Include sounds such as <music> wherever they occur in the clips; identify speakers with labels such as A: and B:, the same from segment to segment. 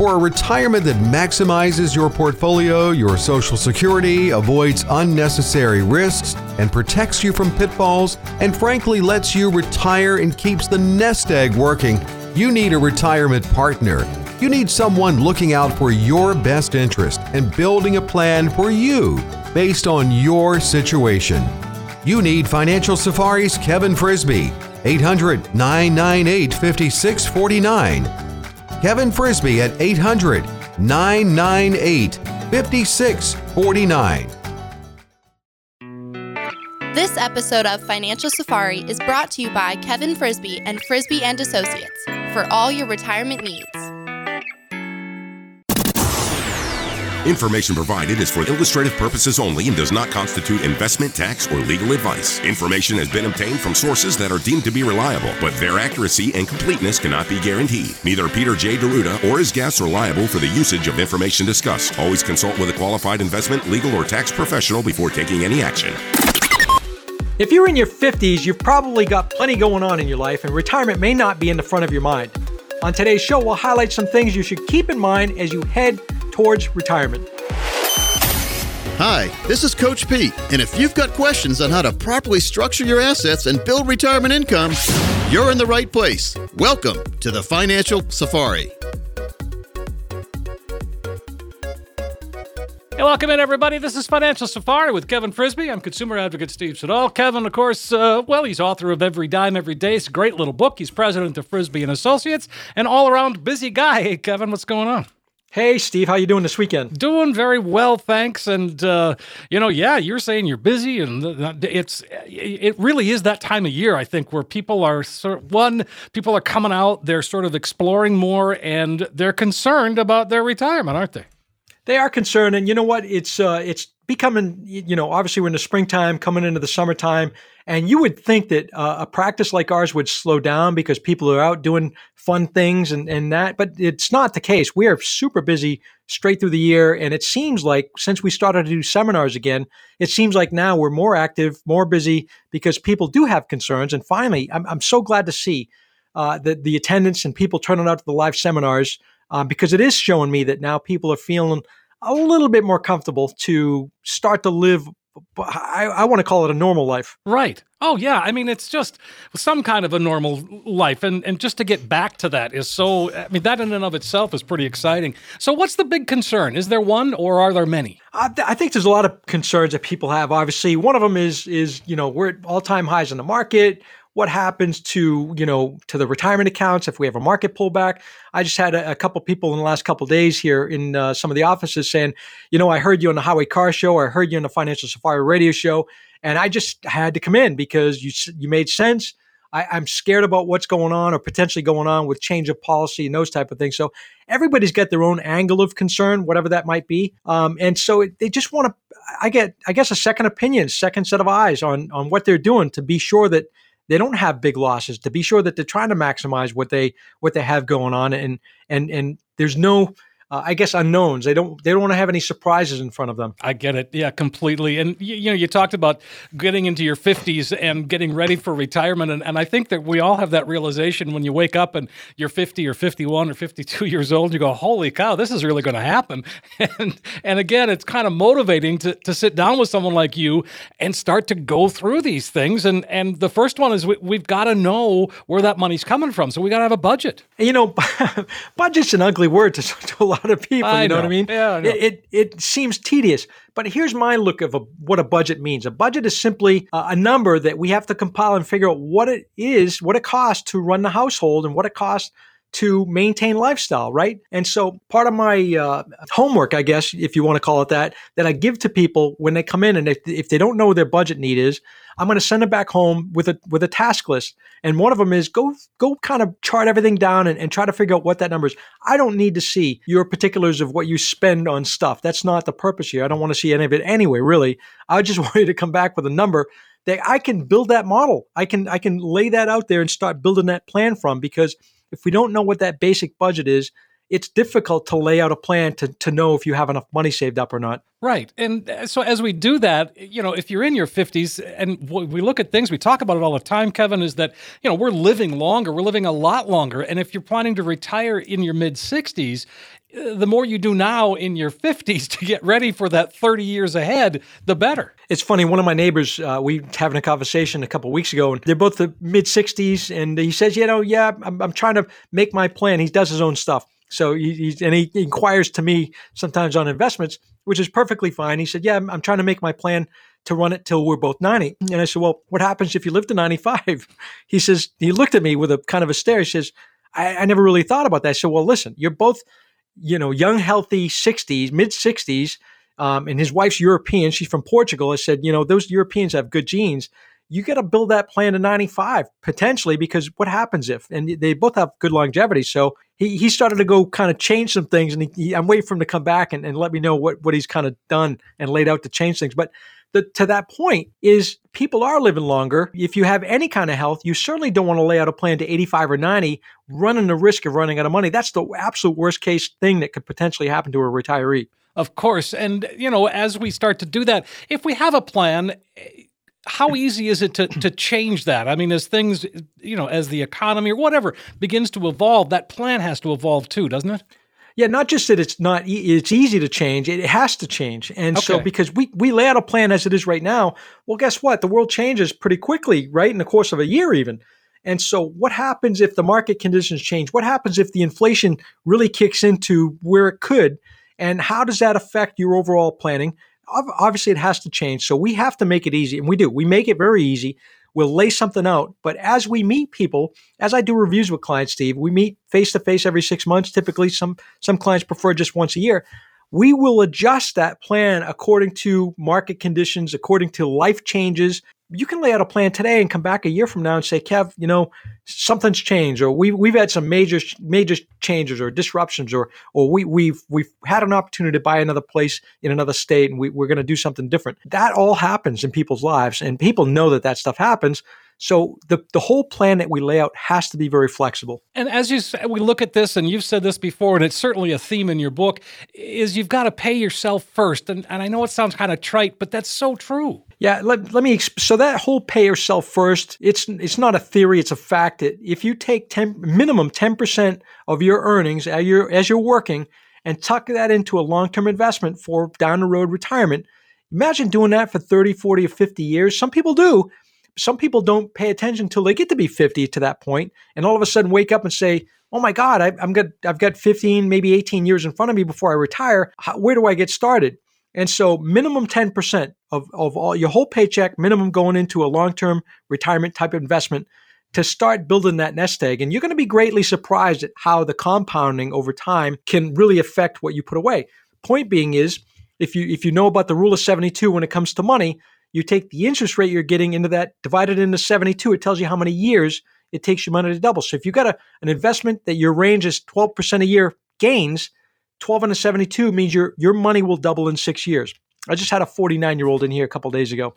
A: For a retirement that maximizes your portfolio, your social security, avoids unnecessary risks, and protects you from pitfalls, and frankly lets you retire and keeps the nest egg working, you need a retirement partner. You need someone looking out for your best interest and building a plan for you based on your situation. You need Financial Safari's Kevin Frisby, 800 998 5649. Kevin Frisby at 800 998 5649.
B: This episode of Financial Safari is brought to you by Kevin Frisby and Frisby and Associates for all your retirement needs.
C: Information provided is for illustrative purposes only and does not constitute investment, tax, or legal advice. Information has been obtained from sources that are deemed to be reliable, but their accuracy and completeness cannot be guaranteed. Neither Peter J. D'Arruda or his guests are liable for the usage of information discussed. Always consult with a qualified investment, legal, or tax professional before taking any action.
D: If you're in your 50s, you've probably got plenty going on in your life, and retirement may not be in the front of your mind. On today's show, we'll highlight some things you should keep in mind as you head towards retirement.
E: Hi, this is Coach Pete, and if you've got questions on how to properly structure your assets and build retirement income, you're in the right place. Welcome to the Financial Safari.
F: Hey, welcome in, everybody. This is Financial Safari with Kevin Frisby. I'm consumer advocate Steve Siddall. Kevin, of course, uh, well, he's author of Every Dime Every Day. It's a great little book. He's president of Frisby and Associates, and all around busy guy. Hey, Kevin, what's going on?
D: Hey, Steve, how you doing this weekend?
F: Doing very well, thanks. And uh, you know, yeah, you're saying you're busy, and it's it really is that time of year. I think where people are sort of, one, people are coming out, they're sort of exploring more, and they're concerned about their retirement, aren't they?
D: They are concerned, and you know what? It's uh, it's becoming, you know, obviously we're in the springtime, coming into the summertime, and you would think that uh, a practice like ours would slow down because people are out doing fun things and, and that, but it's not the case. We are super busy straight through the year. And it seems like since we started to do seminars again, it seems like now we're more active, more busy because people do have concerns. And finally, I'm, I'm so glad to see uh, that the attendance and people turning out to the live seminars uh, because it is showing me that now people are feeling a little bit more comfortable to start to live I, I want to call it a normal life.
F: Right. Oh yeah. I mean, it's just some kind of a normal life, and and just to get back to that is so. I mean, that in and of itself is pretty exciting. So, what's the big concern? Is there one, or are there many?
D: I, I think there's a lot of concerns that people have. Obviously, one of them is is you know we're at all time highs in the market what happens to you know to the retirement accounts if we have a market pullback? I just had a, a couple people in the last couple days here in uh, some of the offices saying you know i heard you on the highway car show. I heard you on the financial safari radio show. And i just had to come in because you you made sense. I, i'm scared about what's going on or potentially going on with change of policy and those type of things. So everybody's got their own angle of concern whatever that might be. Um, and so it, they just want to i get i guess a second opinion second set of eyes on on what they're doing to be sure that they don't have big losses to be sure that they're trying to maximize what they what they have going on and and and there's no uh, I guess unknowns. They don't they don't want to have any surprises in front of them.
F: I get it. Yeah, completely. And you, you know, you talked about getting into your 50s and getting ready for retirement and, and I think that we all have that realization when you wake up and you're 50 or 51 or 52 <laughs> years old, you go, "Holy cow, this is really going to happen." <laughs> And and again, it's kind of motivating to to sit down with someone like you and start to go through these things and and the first one is we, we've got to know where that money's coming from. So we got to have a budget.
D: You know, <laughs> budget's an ugly word to, to a lot lot of people. I you know, know, what I mean?
F: Yeah, I
D: it, it, it seems tedious, but here's my look of a, what a budget means. A budget is simply a, a number that we have to compile and figure out what it is, what it costs to run the household, and what it costs to maintain lifestyle, right? And so part of my uh, homework, I guess, if you want to call it that, that I give to people when they come in, and if, if they don't know what their budget need is, I'm going to send them back home with a with a task list. And one of them is go go kind of chart everything down and, and try to figure out what that number is. I don't need to see your particulars of what you spend on stuff. That's not the purpose here. I don't want to see any of it anyway, really. I just <laughs> want you to come back with a number that I can build that model. I can I can lay that out there and start building that plan from because if we don't know what that basic budget is, it's difficult to lay out a plan to, to know if you have enough money saved up or not.
F: Right. And uh, so as we do that, you know, if you're in your 50s and we look at things, we talk about it all the time, Kevin, is that, you know, we're living longer, we're living a lot longer. And if you're planning to retire in your mid 60s, uh, the more you do now in your 50s to get ready for that 30 years ahead, the better.
D: It's funny. One of my neighbors, uh, we having a conversation a couple weeks ago, and they're both the mid 60s. And he says, you know, yeah, I'm, I'm trying to make my plan. He does his own stuff. So he, and he inquires to me sometimes on investments, which is perfectly fine. He said, "Yeah, I'm, I'm, trying to make my plan to run it till we're both 90." And I said, "Well, what happens if you live to 95?" He says he looked at me with a kind of a stare. He says, "I, I never really thought about that." I said, "Well, listen, you're both, you know, young, healthy 60s, mid 60s." Um, and his wife's European. She's from Portugal. I said, you know, those Europeans have good genes you got to build that plan to 95 potentially because what happens if and they both have good longevity so he, he started to go kind of change some things and he, he, i'm waiting for him to come back and, and let me know what, what he's kind of done and laid out to change things but the, to that point is people are living longer if you have any kind of health you certainly don't want to lay out a plan to 85 or 90 running the risk of running out of money that's the absolute worst case thing that could potentially happen to a retiree
F: of course and you know as we start to do that if we have a plan how easy is it to, to change that? I mean, as things, you know, as the economy or whatever begins to evolve, that plan has to evolve too, doesn't it?
D: Yeah, not just that it's not it's easy to change, it has to change. And okay. so because we we lay out a plan as it is right now, well guess what? The world changes pretty quickly, right? In the course of a year even. And so what happens if the market conditions change? What happens if the inflation really kicks into where it could? And how does that affect your overall planning? obviously it has to change. So we have to make it easy, and we do. We make it very easy. We'll lay something out, but as we meet people, as I do reviews with clients, Steve, we meet face to face every six months. Typically, some some clients prefer just once a year. We will adjust that plan according to market conditions, according to life changes, you can lay out a plan today and come back a year from now and say, Kev, you know, something's changed, or we we've had some major major changes or disruptions, or or we we've we've had an opportunity to buy another place in another state, and we, we're going to do something different. That all happens in people's lives, and people know that that stuff happens. So the the whole plan that we lay out has to be very flexible.
F: And as you we look at this, and you've said this before, and it's certainly a theme in your book, is you've got to pay yourself first. And and I know it sounds kind of trite, but that's so true.
D: Yeah, let, let me so that whole pay yourself first. It's it's not a theory; it's a fact. That if you take ten minimum ten percent of your earnings as you're as you're working and tuck that into a long term investment for down the road retirement, imagine doing that for 30, 40, or 50 years. Some people do, some people don't pay attention until they get to be 50 to that point and all of a sudden wake up and say oh my god I, am good i've got 15 maybe 18 years in front of me before i retire. How, where do i get started? And so minimum 10% of, of all your whole paycheck minimum going into a long-term retirement type of investment to start building that nest egg. And you're going to be greatly surprised at how the compounding over time can really affect what you put away. Point being is if you if you know about the rule of 72 when it comes to money you take the interest rate you're getting into that, divide it into 72, it tells you how many years it takes your money to double. So if you've got a, an investment that your range is 12% a year gains, 12 and a 72 means your, your money will double in six years. I just had a 49 year old in here a couple days ago.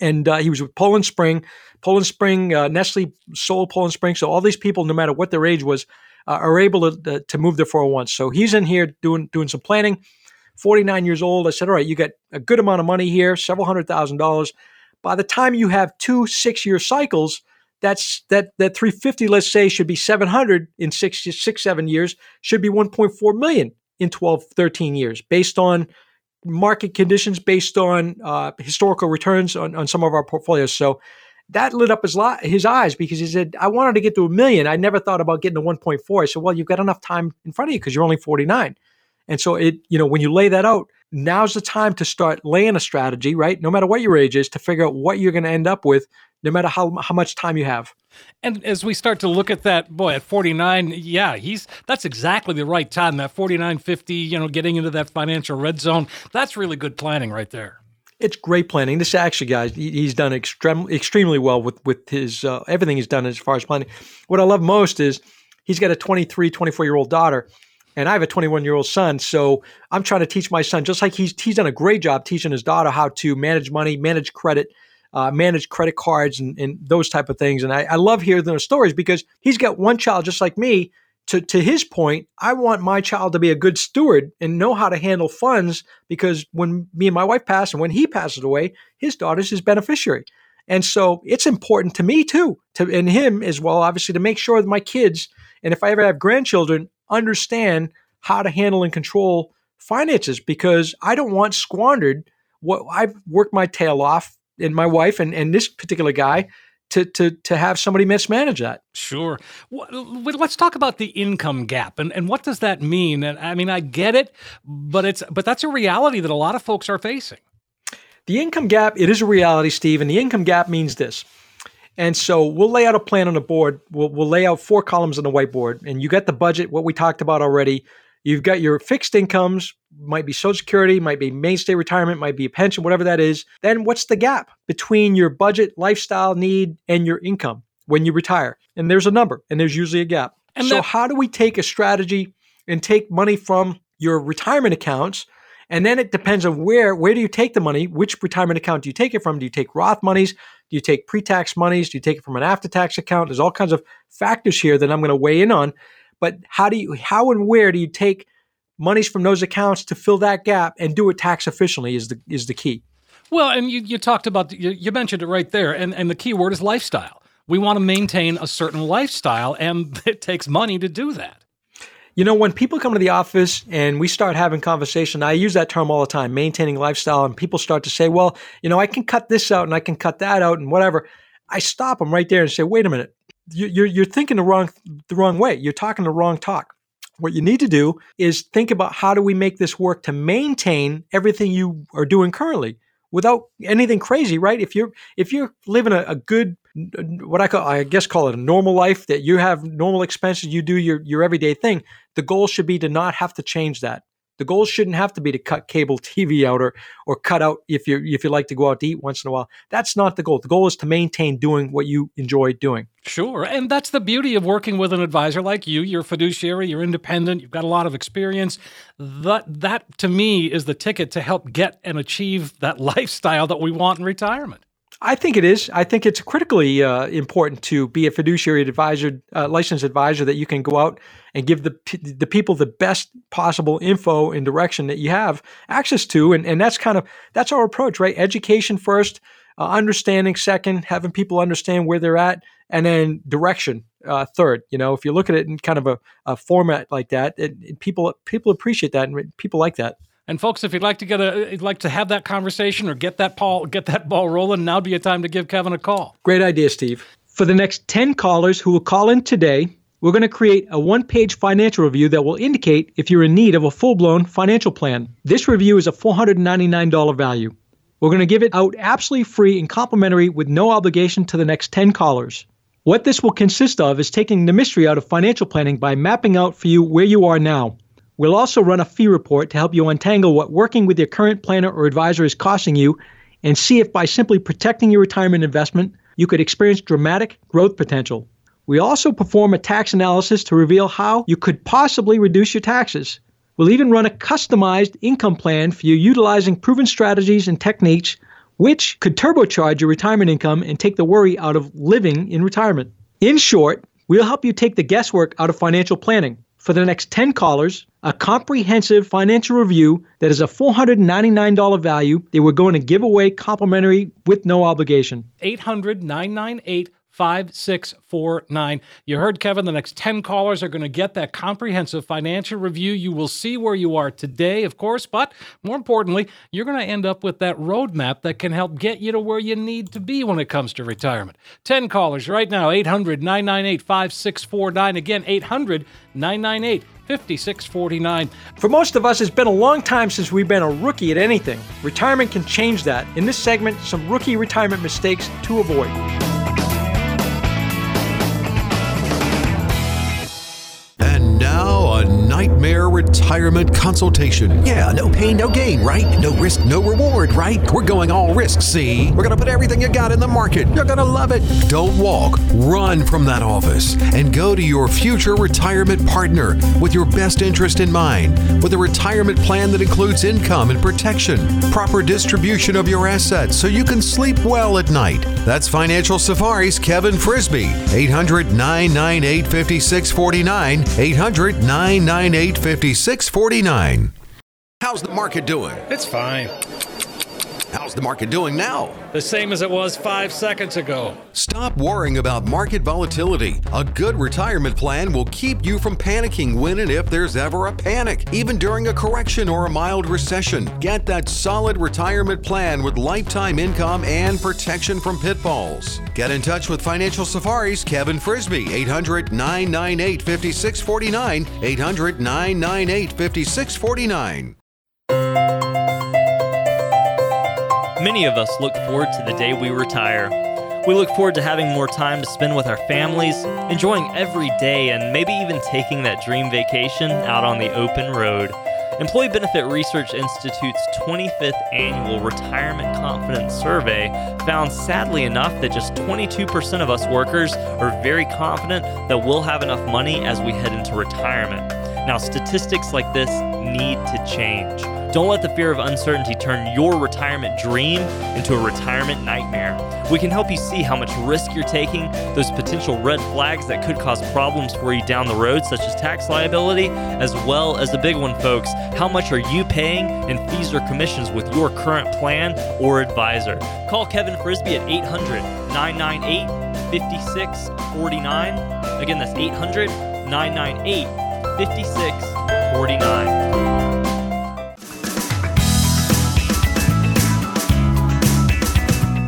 D: And uh, he was with Poland Spring. Poland Spring, uh, Nestle sold Poland Spring. So all these people, no matter what their age was, uh, are able to, to move their 401. So he's in here doing doing some planning. 49 years old. I said, all right, you get a good amount of money here, several hundred thousand dollars. By the time you have two six year cycles, that's that that 350, let's say, should be 700 in six, six, seven years, should be 1.4 million in 12, 13 years, based on market conditions, based on uh, historical returns on, on some of our portfolios. So that lit up his, his eyes because he said, I wanted to get to a million. I never thought about getting to 1.4. I said, well, you've got enough time in front of you because you're only 49. And so it, you know, when you lay that out, now's the time to start laying a strategy, right? No matter what your age is, to figure out what you're going to end up with, no matter how how much time you have.
F: And as we start to look at that, boy, at 49, yeah, he's that's exactly the right time. That 49, 50, you know, getting into that financial red zone, that's really good planning right there.
D: It's great planning. This actually, guys, he's done extremely extremely well with with his uh, everything he's done as far as planning. What I love most is he's got a 23, 24 year old daughter and I have a 21 year old son. So I'm trying to teach my son, just like he's he's done a great job teaching his daughter how to manage money, manage credit, uh, manage credit cards and, and those type of things. And I, I love hearing those stories because he's got one child just like me. To, to his point, I want my child to be a good steward and know how to handle funds because when me and my wife pass and when he passes away, his daughter's his beneficiary. And so it's important to me too, to and him as well, obviously, to make sure that my kids, and if I ever have grandchildren, understand how to handle and control finances because I don't want squandered what I've worked my tail off and my wife and, and this particular guy to, to, to have somebody mismanage that.
F: Sure. Let's talk about the income gap and, and what does that mean? And I mean, I get it, but it's, but that's a reality that a lot of folks are facing.
D: The income gap, it is a reality, Steve, and the income gap means this. And so we'll lay out a plan on the board. We'll, we'll lay out four columns on the whiteboard, and you got the budget, what we talked about already. You've got your fixed incomes, might be Social Security, might be Maine State Retirement, might be a pension, whatever that is. Then what's the gap between your budget, lifestyle need, and your income when you retire? And there's a number, and there's usually a gap. And so, that- how do we take a strategy and take money from your retirement accounts and then it depends on where where do you take the money? Which retirement account do you take it from? Do you take Roth monies? Do you take pre-tax monies? Do you take it from an after-tax account? There's all kinds of factors here that I'm going to weigh in on. But how do you how and where do you take monies from those accounts to fill that gap and do it tax efficiently is the is the key.
F: Well, and you, you talked about you, you mentioned it right there, and, and the key word is lifestyle. We want to maintain a certain lifestyle, and <laughs> it takes money to do that.
D: You know, when people come to the office and we start having conversation, I use that term all the time, maintaining lifestyle, and people start to say, well, you know, I can cut this out and I can cut that out and whatever. I stop them right there and say, wait a minute, you're, you're thinking the wrong, the wrong way. You're talking the wrong talk. What you need to do is think about how do we make this work to maintain everything you are doing currently without anything crazy, right? If you're if you're living a, a good what I call I guess call it a normal life that you have normal expenses, you do your your everyday thing. The goal should be to not have to change that. The goal shouldn't have to be to cut cable TV out or or cut out if you if you like to go out to eat once in a while. That's not the goal. The goal is to maintain doing what you enjoy doing.
F: Sure. And that's the beauty of working with an advisor like you. You're fiduciary, you're independent, you've got a lot of experience. That that to me is the ticket to help get and achieve that <laughs> lifestyle that we want in retirement.
D: I think it is. I think it's critically uh, important to be a fiduciary advisor, uh, licensed advisor, that you can go out and give the the people the best possible info and direction that you have access to, and and that's kind of that's our approach, right? Education first, uh, understanding second, having people understand where they're at, and then direction uh, third. You know, if you look at it in kind of a, a format like that, it, it, people people appreciate that, and people like that.
F: And folks, if you'd like to get a, you'd like to have that conversation or get that ball, get that ball rolling, now'd be a time to give Kevin a call.
D: Great idea, Steve. For the next 10 callers who will call in today, we're going to create a one page financial review that will indicate if you're in need of a full blown financial plan. This review is a $499 value. We're going to give it out absolutely free and complimentary with no obligation to the next 10 callers. What this will consist of is taking the mystery out of financial planning by mapping out for you where you are now We'll also run a fee report to help you untangle what working with your current planner or advisor is costing you and see if by simply protecting your retirement investment, you could experience dramatic growth potential. We also perform a tax analysis to reveal how you could possibly reduce your taxes. We'll even run a customized income plan for you utilizing proven strategies and techniques which could turbocharge your retirement income and take the worry out of living in retirement. In short, we'll help you take the guesswork out of financial planning. For the next 10 callers, a comprehensive financial review that is a $499 value that we're going to give away complimentary with no obligation.
F: 800 998 5649. You heard Kevin, the next 10 callers are going to get that comprehensive financial review. You will see where you are today, of course, but more importantly, you're going to end up with that roadmap that can help get you to where you need to be when it comes to retirement. 10 callers right now, 800 998 5649. Again, 800 998 5649.
D: For most of us, it's been a long time since we've been a rookie at anything. Retirement can change that. In this segment, some rookie retirement mistakes to avoid.
A: Nightmare Retirement Consultation. Yeah, no pain, no gain, right? No risk, no reward, right? We're going all risk, see? We're gonna put everything you got in the market. You're gonna love it. Don't walk, run from that office and go to your future retirement partner with your best interest in mind, with a retirement plan that includes income and protection, proper distribution of your assets so you can sleep well at night. That's Financial Safari's Kevin Frisby. 800 998 5649. 800 998 5649. How's the market doing?
F: It's fine.
A: How's the market doing now?
F: The same as it was five seconds ago.
A: Stop worrying about market volatility. A good retirement plan will keep you from panicking when and if there's ever a panic, even during a correction or a mild recession. Get that solid retirement plan with lifetime income and protection from pitfalls. Get in touch with Financial Safari's Kevin Frisby, 800 998 5649. 800 998 5649.
G: Many of us look forward to the day we retire. We look forward to having more time to spend with our families, enjoying every day, and maybe even taking that dream vacation out on the open road. Employee Benefit Research Institute's 25th annual Retirement Confidence Survey found, sadly enough, that just 22% of us workers are very confident that we'll have enough money as we head into retirement. Now, statistics like this need to change. Don't let the fear of uncertainty turn your retirement dream into a retirement nightmare. We can help you see how much risk you're taking, those potential red flags that could cause problems for you down the road, such as tax liability, as well as the big one, folks. How much are you paying in fees or commissions with your current plan or advisor? Call Kevin Frisby at 800 998 5649. Again, that's 800 998 5649.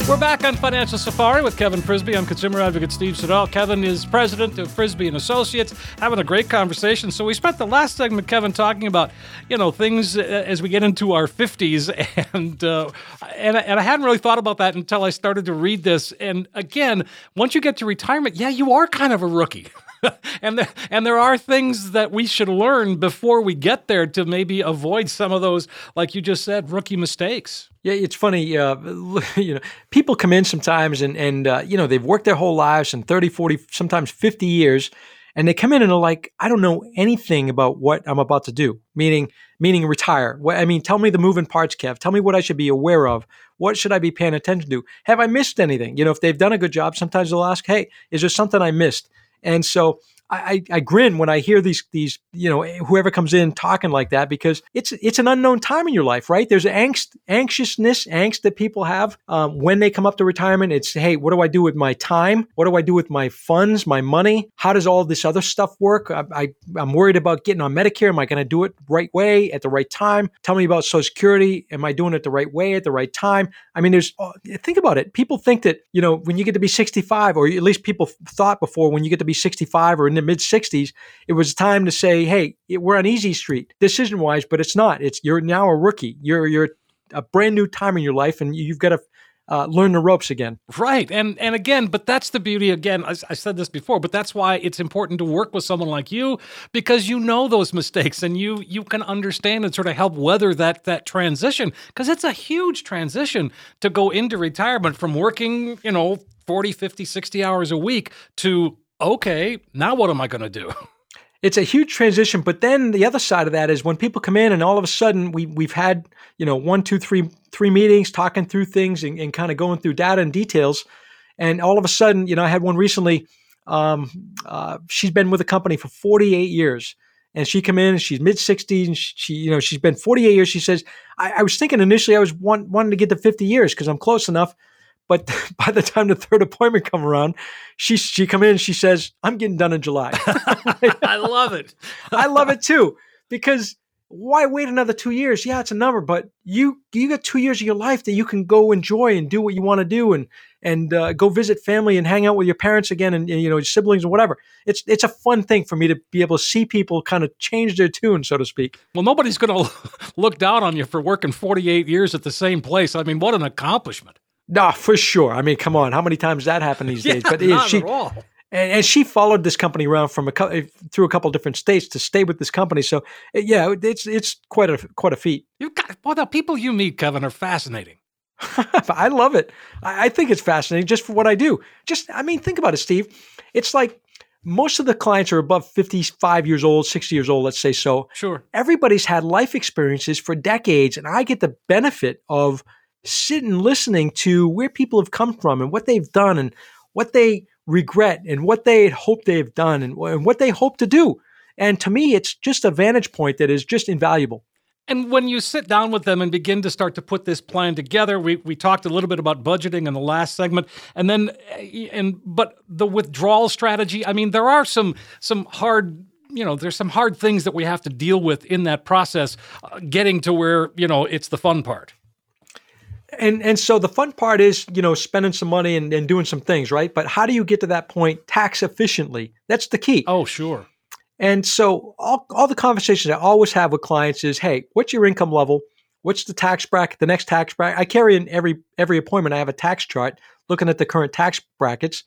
F: We're back on Financial Safari with Kevin Frisby. I'm consumer advocate Steve Siddall. Kevin is president of Frisby and Associates, having a great conversation. So we spent the last segment, Kevin, talking about you know things uh, as we get into our 50s, <laughs> and uh, and and I hadn't really thought about that until I started to read this. And again, once you get to retirement, yeah, you are kind of a rookie. <laughs> <laughs> and there, and there are things that we should learn before we get there to maybe avoid some of those, like you just said, rookie mistakes.
D: Yeah, it's funny. Uh, <laughs> you know, people come in sometimes and and uh, you know they've worked their whole lives and 30, 40, sometimes 50 years, and they come in and are like, I don't know anything about what I'm about to do. Meaning, meaning retire. I mean, tell me the moving parts, Kev. Tell me what I should be aware of. What should I be paying attention to? Have I missed anything? You know, if they've done a good job, sometimes they'll ask, Hey, is there something I missed? And so I, I, grin when I hear these these you know whoever comes in talking like that because it's it's an unknown time in your life, right? There's angst, anxiousness, angst that people have um, when they come up to retirement. It's hey, what do I do with my time? What do I do with my funds, my money? How does all this other stuff work? I, I I'm worried about getting on Medicare. Am I going to do it right way at the right time? Tell me about Social Security. Am I doing it the right way at the right time? I mean, there's oh, think about it. People think that you know when you get to be 65, or at least people thought before when you get to be 65 or in the mid 60s, it was time to say, "Hey, we're on easy street, decision wise, but it's not. It's you're now a rookie. You're you're a brand new time in your life, and you've got to." Uh, learn the ropes again.
F: Right, and and again, but that's the beauty. Again, I, I, said this before, but that's why it's important to work with someone like you because you know those mistakes and you you can understand and sort of help weather that that transition because it's a huge transition to go into retirement from working, you know, 40, 50, 60 hours a week to okay, now what am I going to do? <laughs>
D: It's a huge transition, but then the other side of that is when people come in and all of a sudden we we've had you know one, two, three, three meetings talking through things and, and kind of going through data and details, and all of a sudden you know I had one recently. Um, uh, she's been with the company for 48 years, and she come in and she's mid 60s and she, you know she's been 48 years. She says I, I was thinking initially I was want, wanting to get to 50 years because I'm close enough, but <laughs> by the time the third appointment come around, she she come in and she says, "I'm getting done in July." <laughs>
F: I love it.
D: I love it too because why wait another two years? Yeah, it's a number, but you you got two years of your life that you can go enjoy and do what you want to do and and uh, go visit family and hang out with your parents again and, and you know your siblings and whatever. It's it's a fun thing for me to be able to see people kind of change their tune, so to speak.
F: Well, nobody's going <laughs> to look down on you for working 48 years at the same place. I mean, what an accomplishment.
D: No, for sure. I mean, come on, how many times that happened these <laughs>
F: yeah,
D: days? But
F: not
D: she,
F: at all.
D: and, and she followed this company around from a co- eh, through a couple different states to stay with this company. So eh, yeah, it's it's quite a quite a feat.
F: You got well, the people you meet, Kevin, are fascinating. <laughs>
D: I love it. I, I think it's fascinating just for what I do. Just I mean, think about it, Steve. It's like most of the clients are above 55 years old, 60 years old, let's say so.
F: Sure.
D: Everybody's had life experiences for decades, and I get the benefit of sitting listening to where people have come from and what they've done and what they regret and what they hope they've done and, and what they hope to do. And to me, it's just a vantage point that is just invaluable.
F: And when you sit down with them and begin to start to put this plan together, we, we talked a little bit about budgeting in the last segment, and then and but the withdrawal strategy. I mean, there are some some hard you know there's some hard things that we have to deal with in that process, uh, getting to where you know it's the fun part.
D: And and so the fun part is you know spending some money and, and doing some things right. But how do you get to that point tax efficiently? That's the key.
F: Oh sure.
D: And so all, all the conversations I always have with clients is, hey, what's your income level? What's the tax bracket, the next tax bracket? I carry in every every appointment, I have a tax chart looking at the current tax brackets.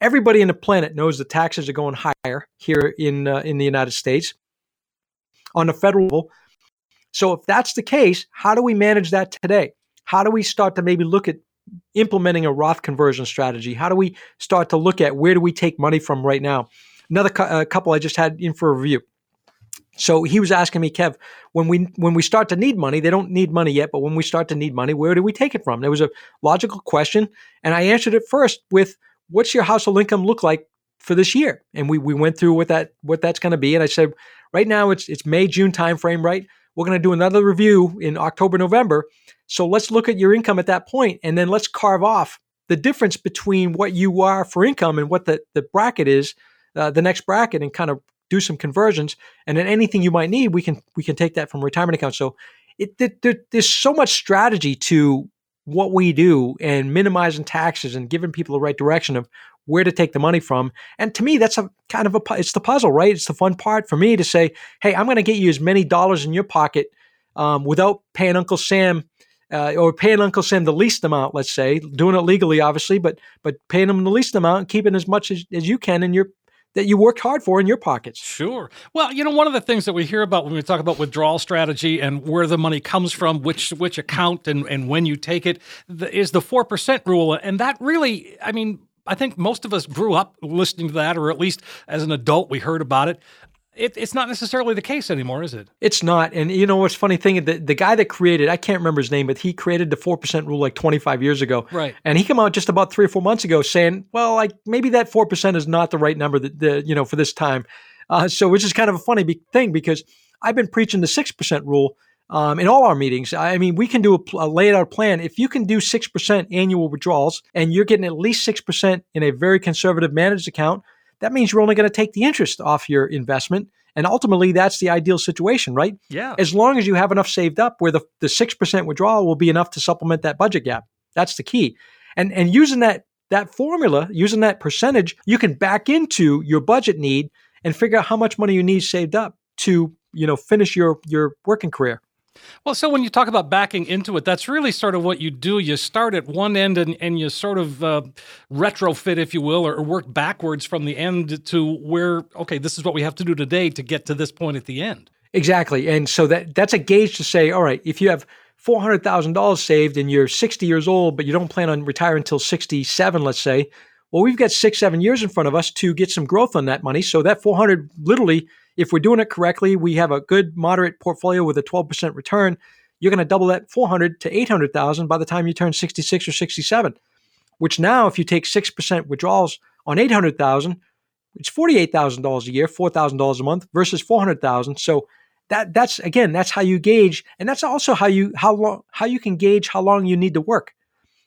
D: Everybody in the planet knows the taxes are going higher here in uh, in the United States on the federal level. So if that's the case, how do we manage that today? How do we start to maybe look at implementing a Roth conversion strategy? How do we start to look at where do we take money from right now? Another cu- uh, couple I just had in for a review. So he was asking me, Kev, when we when we start to need money, they don't need money yet, but when we start to need money, where do we take it from? There was a logical question, and I answered it first with, "What's your household income look like for this year?" And we we went through what that what that's going to be, and I said, right now it's it's May June timeframe, right? We're going to do another review in October November, so let's look at your income at that point, and then let's carve off the difference between what you are for income and what the the bracket is uh, the next bracket and kind of do some conversions. And then anything you might need, we can we can take that from retirement accounts. So it, it, there's so much strategy to what we do and minimizing taxes and giving people the right direction of where to take the money from. And to me, that's a kind of a it's the puzzle, right? It's the fun part for me to say, hey, I'm going to get you as many dollars in your pocket um, without paying Uncle Sam. Uh, or paying Uncle Sam the least amount, let's say, doing it legally, obviously, but but paying him the least amount and keeping as much as, as you can in your that you worked hard for in your pockets.
F: Sure. Well, you know, one of the things that we hear about when we talk about withdrawal strategy and where the money comes from, which which account and, and when you take it, the, is the 4% rule. And that really, I mean, I think most of us grew up listening to that, or at least as an adult, we heard about it it, it's not necessarily the case anymore, is it?
D: It's not. And you know what's funny thing? The, the guy that created, I can't remember his name, but he created the 4% rule like 25 years ago.
F: Right.
D: And he came out just about three or four months ago saying, well, like maybe that 4% is not the right number that, the, you know, for this time. Uh, so which is kind of a funny be- thing because I've been preaching the 6% rule um, in all our meetings. I mean, we can do a, a laid out plan. If you can do 6% annual withdrawals and you're getting at least 6% in a very conservative managed account, that means you're only going to take the interest off your investment. And ultimately, that's the ideal situation, right?
F: Yeah.
D: As long as you have enough saved up where the, the 6% withdrawal will be enough to supplement that budget gap. That's the key. And, and using that, that formula, using that percentage, you can back into your budget need and figure out how much money you need saved up to, you know, finish your, your working career.
F: Well, so when you talk about backing into it, that's really sort of what you do. You start at one end and, and you sort of uh, retrofit, if you will, or, or work backwards from the end to where, okay, this is what we have to do today to get to this point at the end.
D: Exactly. And so that that's a gauge to say, all right, if you have $400,000 saved and you're 60 years old, but you don't plan on retiring until 67, let's say, well, we've got six, seven years in front of us to get some growth on that money. So that 400 literally – if we're doing it correctly, we have a good moderate portfolio with a 12% return. You're going to double that 400 to 800,000 by the time you turn 66 or 67. Which now, if you take 6% withdrawals on 800,000, it's $48,000 a year, $4,000 a month versus 400,000. So that that's again, that's how you gauge, and that's also how you how long how you can gauge how long you need to work.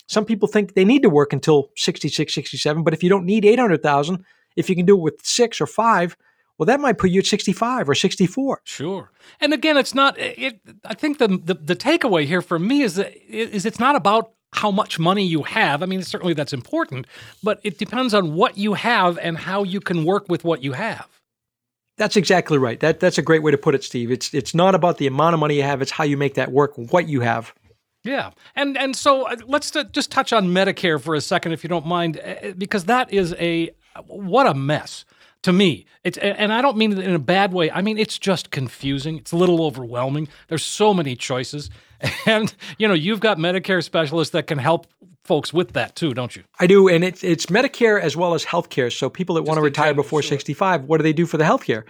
D: Some people think they need to work until 66, 67, but if you don't need 800,000, if you can do it with 6 or 5, well, that might put you at 65 or 64.
F: Sure. And again, it's not, it, I think the, the, the takeaway here for me is that is it's not about how much money you have. I mean, certainly that's important, but it depends on what you have and how you can work with what you have.
D: That's exactly right. That that's a great way to put it, Steve. It's it's not about the amount of money you have; it's how you make that work. What you have.
F: Yeah, and and so uh, let's just touch on Medicare for a second, if you don't mind, uh, because that is a what a mess to me. It's and I don't mean it in a bad way. I mean it's just confusing. It's a little overwhelming. There's so many choices, <laughs> and you know you've got Medicare specialists that can help folks with that too, don't you?
D: I do, and it's it's Medicare as well as healthcare. So people that want to retire before sure. 65, what do they do for the healthcare?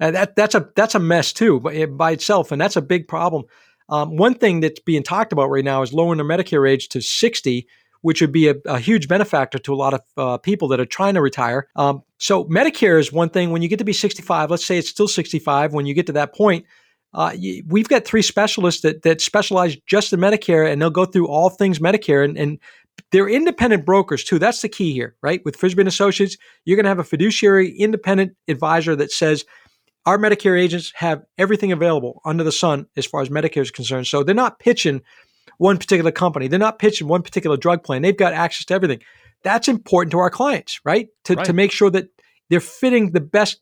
D: Uh, that that's a that's a mess too by, by itself, and that's a big problem. Um, one thing that's being talked about right now is lowering the Medicare age to 60 which would be a, a huge benefactor to a lot of uh, people that are trying to retire. Um, so Medicare is one thing. When you get to be 65, let's say it's still 65. When you get to that point, uh, we've got three specialists that that specialize just in Medicare, and they'll go through all things Medicare, and, and they're independent brokers too. That's the key here, right? With Frisby and Associates, you're going to have a fiduciary independent advisor that says our Medicare agents have everything available under the sun as far as Medicare is concerned. So they're not pitching one particular company. They're not pitching one particular drug plan. They've got access to everything. That's important to our clients, right? To, right. to make sure that they're fitting the best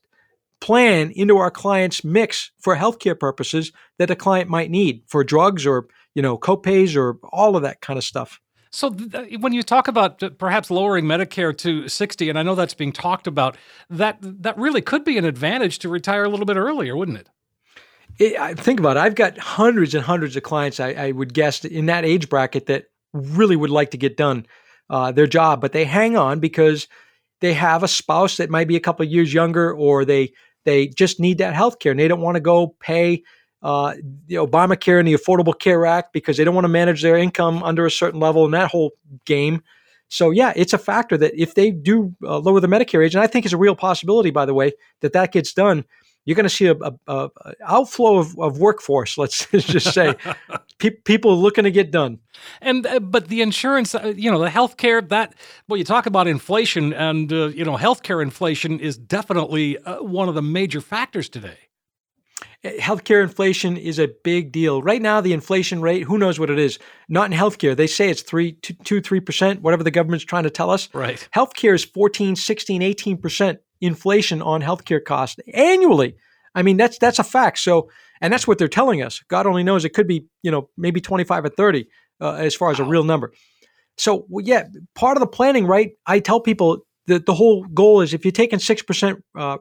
D: plan into our client's mix for healthcare purposes that a client might need for drugs or, you know, copays or all of that kind of stuff.
F: So th- when you talk about perhaps lowering Medicare to 60 and I know that's being talked about, that that really could be an advantage to retire a little bit earlier, wouldn't it?
D: it, I think about it. I've got hundreds and hundreds of clients. I, I, would guess in that age bracket that really would like to get done uh, their job, but they hang on because they have a spouse that might be a couple of years younger, or they they just need that health care and they don't want to go pay uh, the Obamacare and the Affordable Care Act because they don't want to manage their income under a certain level and that whole game. So yeah, it's a factor that if they do uh, lower the Medicare age, and I think it's a real possibility, by the way, that that gets done you're going to see a, a, a outflow of, of, workforce. Let's <laughs> just say Pe- people looking to get done.
F: And uh, but the insurance, uh, you know, the healthcare that well, you talk about inflation, and uh, you know, healthcare inflation is definitely uh, one of the major factors today.
D: Healthcare inflation is a big deal. Right now, the inflation rate, who knows what it is? Not in healthcare. They say it's 3, 2, 2 3%, whatever the government's trying to tell us.
F: Right.
D: Healthcare is 14, 16, 18% inflation on healthcare costs annually. I mean, that's that's a fact. So, and that's what they're telling us. God only knows it could be, you know, maybe 25 or 30 uh, as far as wow. a real number. So, yeah, part of the planning, right? I tell people that the whole goal is if you're taking 6% uh,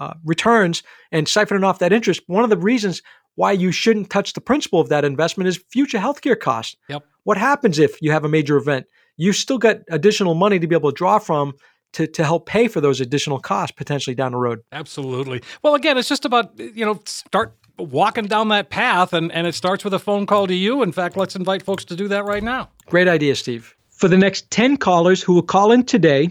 D: uh, returns and siphoning off that interest, one of the reasons why you shouldn't touch the principal of that investment is future healthcare costs.
F: Yep.
D: What happens if you have a major event? You still got additional money to be able to draw from to, to help pay for those additional costs potentially down the road.
F: Absolutely. Well, again, it's just about, you know, start walking down that path and, and it starts with a phone call to you. In fact, let's invite folks to do that right now.
D: Great idea, Steve. For the next 10 callers who will call in today,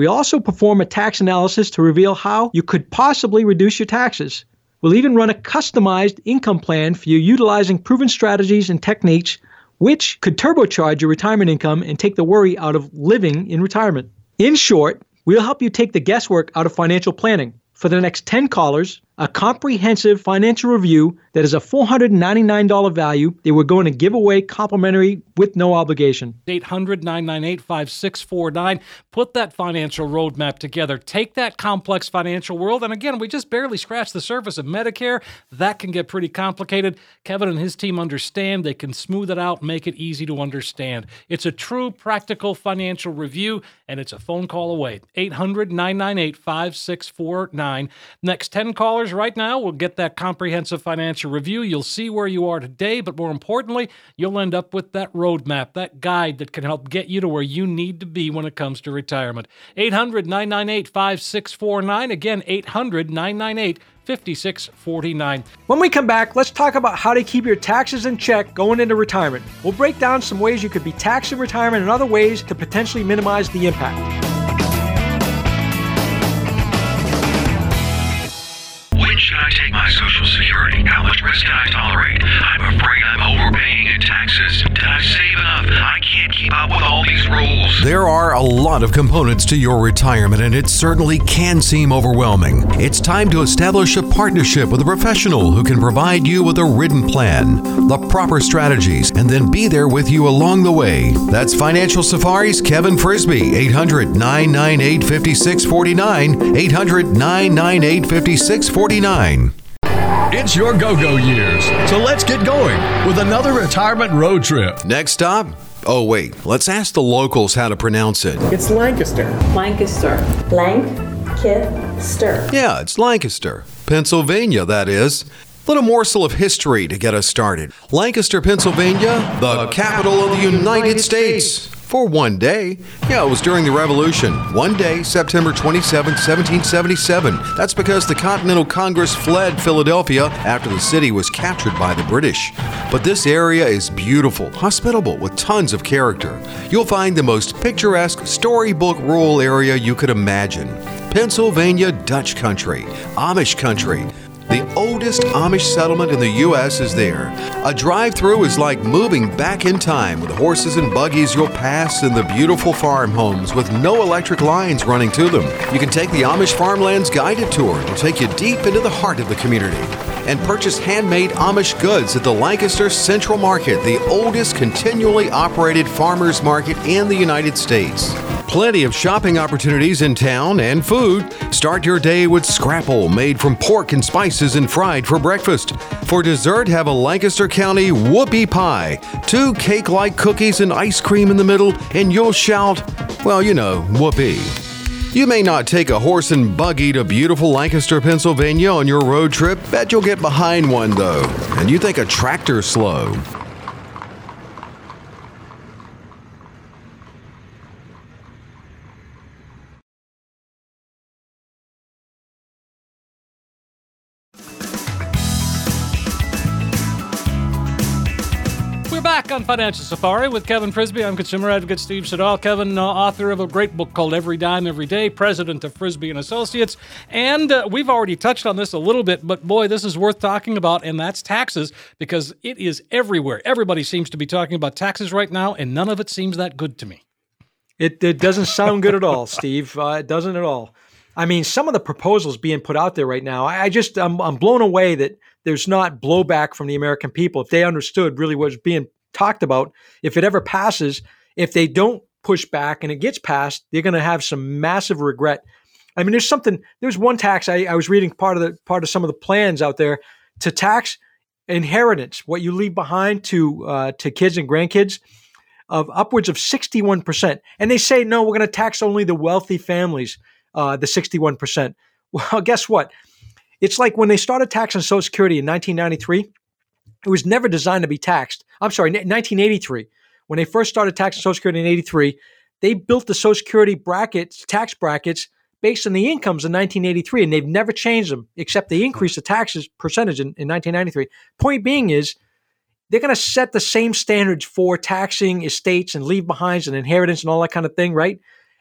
D: We also perform a tax analysis to reveal how you could possibly reduce your taxes. We'll even run a customized income plan for you utilizing proven strategies and techniques which could turbocharge your retirement income and take the worry out of living in retirement. In short, we'll help you take the guesswork out of financial planning. For the next 10 callers, a comprehensive financial review that is a $499 value that we're going to give away complimentary with no obligation.
F: 800 998 5649. Put that financial roadmap together. Take that complex financial world. And again, we just barely scratched the surface of Medicare. That can get pretty complicated. Kevin and his team understand. They can smooth it out, make it easy to understand. It's a true practical financial review, and it's a phone call away. 800 998 5649. Next 10 callers right now will get that comprehensive financial review. You'll see where you are today, but more importantly, you'll end up with that roadmap, that guide that can help get you to where you need to be when it comes to retirement. 800 998 5649. Again, 800 998 5649.
D: When we come back, let's talk about how to keep your taxes in check going into retirement. We'll break down some ways you could be taxed in retirement and other ways to potentially minimize the impact.
H: Should I take my Social Security? How much risk can I tolerate? I'm afraid I'm overpaying in taxes. Did I save enough? I can't keep up with all these rules.
A: There are a lot of components to your retirement, and it certainly can seem overwhelming. It's time to establish a partnership with a professional who can provide you with a written plan, the proper strategies, and then be there with you along the way. That's Financial Safari's Kevin Frisby, 800 998 5649. 800 998 5649.
I: It's your go go years, so let's get going with another retirement road trip.
A: Next stop? Oh, wait, let's ask the locals how to pronounce it.
J: It's Lancaster.
K: Lancaster. Lancaster.
A: Yeah, it's Lancaster, Pennsylvania, that is. Little morsel of history to get us started. Lancaster, Pennsylvania, the capital of the United States. For one day. Yeah, it was during the Revolution. One day, September 27, 1777. That's because the Continental Congress fled Philadelphia after the city was captured by the British. But this area is beautiful, hospitable, with tons of character. You'll find the most picturesque, storybook rural area you could imagine. Pennsylvania Dutch country, Amish country, the oldest Amish settlement in the U.S. is there. A drive through is like moving back in time with horses and buggies you'll pass in the beautiful farm homes with no electric lines running to them. You can take the Amish Farmlands guided tour to take you deep into the heart of the community and purchase handmade Amish goods at the Lancaster Central Market, the oldest continually operated farmers market in the United States. Plenty of shopping opportunities in town and food. Start your day with scrapple made from pork and spices and fried for breakfast. For dessert, have a Lancaster County whoopie pie, two cake like cookies and ice cream in the middle, and you'll shout, well, you know, whoopee. You may not take a horse and buggy to beautiful Lancaster, Pennsylvania on your road trip. Bet you'll get behind one though, and you think a tractor's slow.
F: On Financial Safari with Kevin Frisby. I'm consumer advocate Steve Siddall. Kevin, uh, author of a great book called Every Dime Every Day, president of Frisby and Associates. And uh, we've already touched on this a little bit, but boy, this is worth talking about, and that's taxes because it is everywhere. Everybody seems to be talking about taxes right now, and none of it seems that good to me.
D: It, it doesn't sound good at all, Steve. Uh, it doesn't at all. I mean, some of the proposals being put out there right now, I, I just I'm, I'm blown away that there's not blowback from the American people. If they understood really what was being talked about, if it ever passes, if they don't push back and it gets passed, they're going to have some massive regret. I mean, there's something. There's one tax I, I was reading part of the part of some of the plans out there to tax inheritance, what you leave behind to uh, to kids and grandkids, of upwards of 61 percent. And they say no, we're going to tax only the wealthy families, uh, the 61 percent. <laughs> Well, guess what? It's like when they started taxing Social Security in 1993. It was never designed to be taxed. I'm sorry, 1983. When they first started taxing Social Security in 83, they built the Social Security brackets, tax brackets, based on the incomes in 1983, and they've never changed them except they increased the taxes percentage in, in 1993. Point being is, they're going to set the same standards for taxing estates and leave behinds and inheritance and all that kind of thing, right?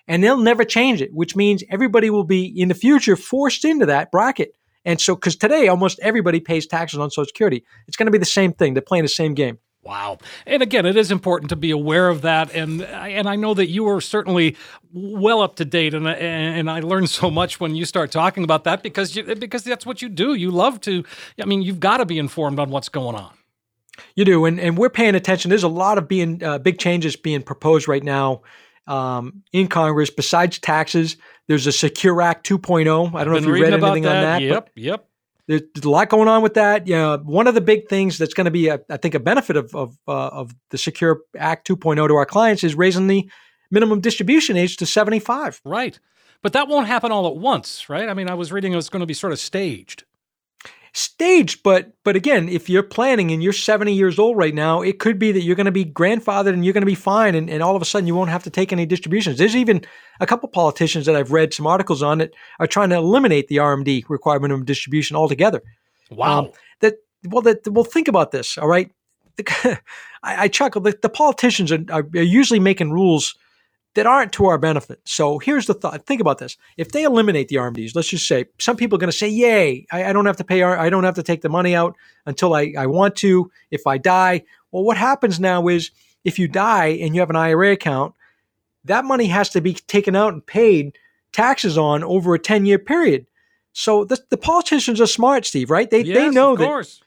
D: And they'll never change it, which means everybody will be in the future forced into that bracket. And so, because today almost everybody pays taxes on Social Security, it's going to be the same thing. They're playing the same game.
F: Wow. And again, it is important to be aware of that. And and I know that you are certainly well up to date. And and I learned so much when you start talking about that because you, because that's what you do. You love to. I mean, you've got to be informed on what's going on.
D: You do, and and we're paying attention. There's a lot of being uh, big changes being proposed right now um, in Congress. Besides taxes, there's a Secure Act 2.0. I don't know if you read anything
F: that.
D: on that.
F: Yep, yep.
D: There's a lot going on with that. Yeah, one of the big things that's going to be, a, I think, a benefit of of, uh, of the Secure Act 2.0 to our clients is raising the minimum distribution age to 75.
F: Right, but that won't happen all at once, right? I mean, I was reading it was going to be sort of staged
D: staged but but again if you're planning and you're 70 years old right now it could be that you're going to be grandfathered and you're going to be fine and, and all of a sudden you won't have to take any distributions. There's even a couple politicians that i've read some articles on that are trying to eliminate the rmd requirement of distribution altogether.
F: Wow.
D: Um, that well that well think about this all right? The, <laughs> I, I, chuckle. The, the politicians are, are usually making rules that aren't to our benefit. So here's the thought. Think about this. If they eliminate the RMDs, let's just say some people are going to say, "Yay! I, I, don't have to pay. I don't have to take the money out until I, I want to. If I die, well, what happens now is if you die and you have an IRA account, that money has to be taken out and paid taxes on over a 10 year period. So the, the politicians are smart, Steve, right? They,
F: yes,
D: they know
F: of
D: that
F: course.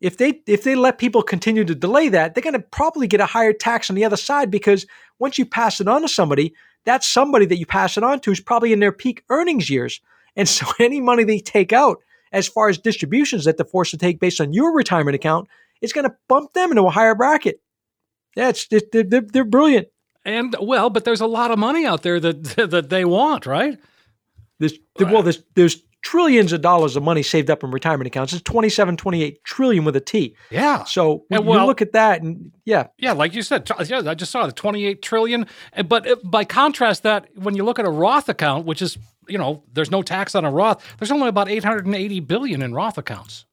D: If they if they let people continue to delay that, they're going to probably get a higher tax on the other side because once you pass it on to somebody, that somebody that you pass it on to is probably in their peak earnings years. And so <laughs> any money they take out as far as distributions that they're forced to take based on your retirement account is going to bump them into a higher bracket. Yeah, it's, they're, they're, they're brilliant.
F: And well, but there's a lot of money out there that <laughs> that they want, right?
D: There's, well, there's, there's trillions of dollars of money saved up in retirement accounts. It's 27, 28 trillion with a T.
F: Yeah.
D: So
F: And
D: you look at that and yeah,
F: Yeah, like you said, yeah, I just saw the 28 trillion. Uh, But uh, by contrast, that when you look at a Roth account, which is you know, there's no tax on a Roth. There's only about 880 billion in Roth accounts.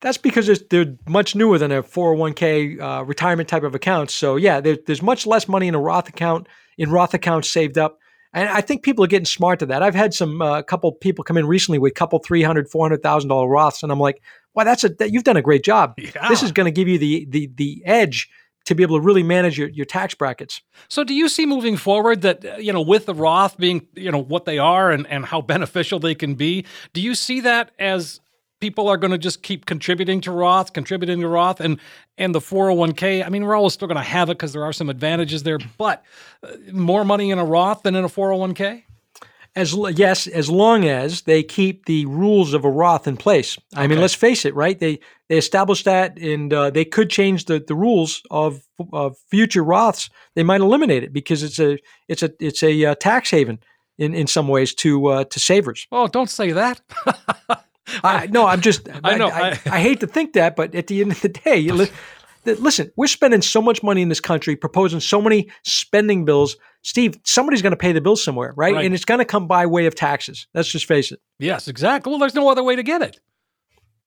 D: That's because it's, they're much newer than a 401k uh, retirement type of account. So yeah, there, there's much less money in a Roth account in Roth accounts saved up. And I think people are getting smart to that. I've had some a uh, couple people come in recently with a couple three hundred, four hundred thousand dollar Roths, and I'm like, "Wow, that's a that, you've done a great job. <laughs>
F: Yeah.
D: This is going to give you the the the edge to be able to really manage your, your tax brackets."
F: So, do you see moving forward that uh, you know, with the Roth being you know what they are and and how beneficial they can be, do you see that as people are going to just keep contributing to Roth, contributing to Roth, and and the 401k? I mean, we're always still going to have it because there are some advantages there, but uh, more money in a Roth than in a 401k.
D: As yes, as long as they keep the rules of a Roth in place. I mean, let's face it, right? They they established that, and uh, they could change the, the rules of of future Roths. They might eliminate it because it's a it's a it's a uh, tax haven in, in some ways to uh, to savers.
F: Oh, don't say that. <laughs>
D: I no, I'm just <laughs>
F: I know,
D: I,
F: I-
D: I hate to think that, but at the end of the day, you <laughs> li- listen, we're spending so much money in this country, proposing so many spending bills. Steve, somebody's going to pay the bill somewhere, right?
F: Right.
D: And it's going to come by way of taxes. Let's just face it.
F: yes, exactly. Well, there's no other way to get it.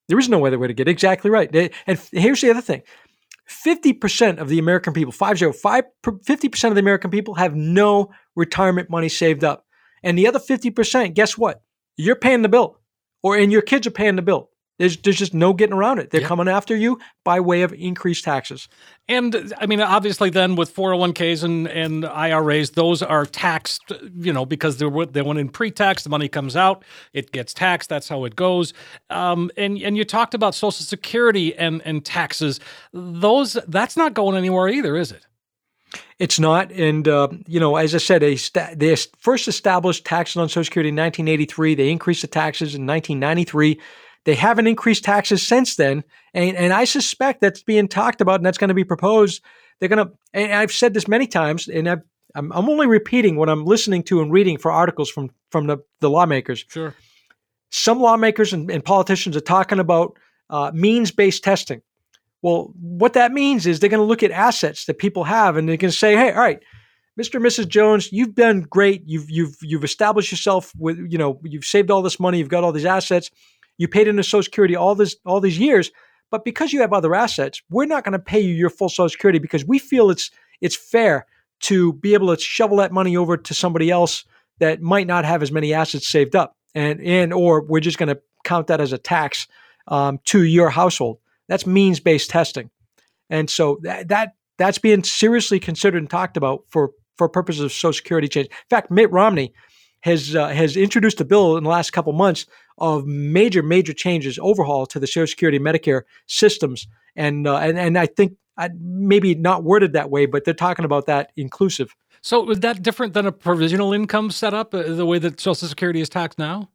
D: There is no other way to get it. exactly right. And here's the other thing. 50% of the American people, 505, 50% of the American people have no retirement money saved up. And the other 50%, guess what? You're paying the bill or and your kids are paying the bill. There's, there's just no getting around it. They're
F: Yeah.
D: coming after you by way of increased taxes.
F: And I mean, obviously, then with 401ks and, and IRAs, those are taxed, you know, because they're they went in pre-tax. The money comes out, it gets taxed. That's how it goes. Um, and and you talked about Social Security and and taxes. Those that's not going anywhere either, is it?
D: It's not. And, uh, you know, as I said, they, sta- they first established taxes on Social Security in 1983. They increased the taxes in 1993. They haven't increased taxes since then. And, and I suspect that's being talked about and that's going to be proposed. They're going to, and I've said this many times, and I've, I'm, I'm only repeating what I'm listening to and reading for articles from, from the, the lawmakers
F: Sure.
D: some lawmakers and, and politicians are talking about uh, means based testing. Well, what that means is they're going to look at assets that people have and going to say, hey, all right, Mr. and Mrs. Jones, you've done great. You've you've you've established yourself with you know you've saved all this money. You've got all these assets. You paid into Social Security all this all these years, but because you have other assets, we're not going to pay you your full Social Security because we feel it's it's fair to be able to shovel that money over to somebody else that might not have as many assets saved up, and and or we're just going to count that as a tax um, to your household. That's means based testing, and so that that that's being seriously considered and talked about for for purposes of Social Security change. In fact, Mitt Romney has uh, has introduced a bill in the last couple months of major major changes, overhaul to the Social Security Medicare systems, and uh, and and I think uh, maybe not worded that way, but they're talking about that inclusive.
F: So is that different than a provisional income setup, uh, the way that Social Security is taxed now?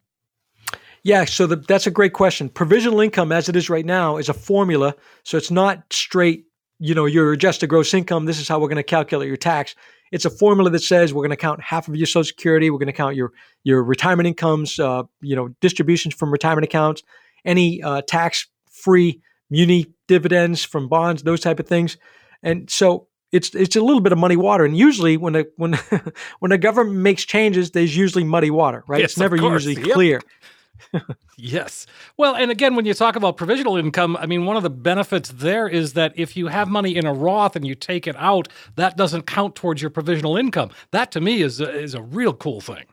D: Yeah, so the, that's a great question. Provisional income, as it is right now, is a formula, so it's not straight. You know, your adjusted gross income. This is how we're going to calculate your tax. It's a formula that says we're going to count half of your Social Security. We're going to count your your retirement incomes. Uh, you know, distributions from retirement accounts, any uh, tax free muni dividends from bonds, those type of things. And so it's it's a little bit of muddy water. And usually when the when <laughs> when the government makes changes, there's usually muddy water, right?
F: Yes,
D: it's never usually
F: Yep.
D: clear. <laughs>
F: Yes. Well, and again, when you talk about provisional income, I mean, one of the benefits there is that if you have money in a Roth and you take it out, that doesn't count towards your provisional income. That to me is a, is a real cool thing.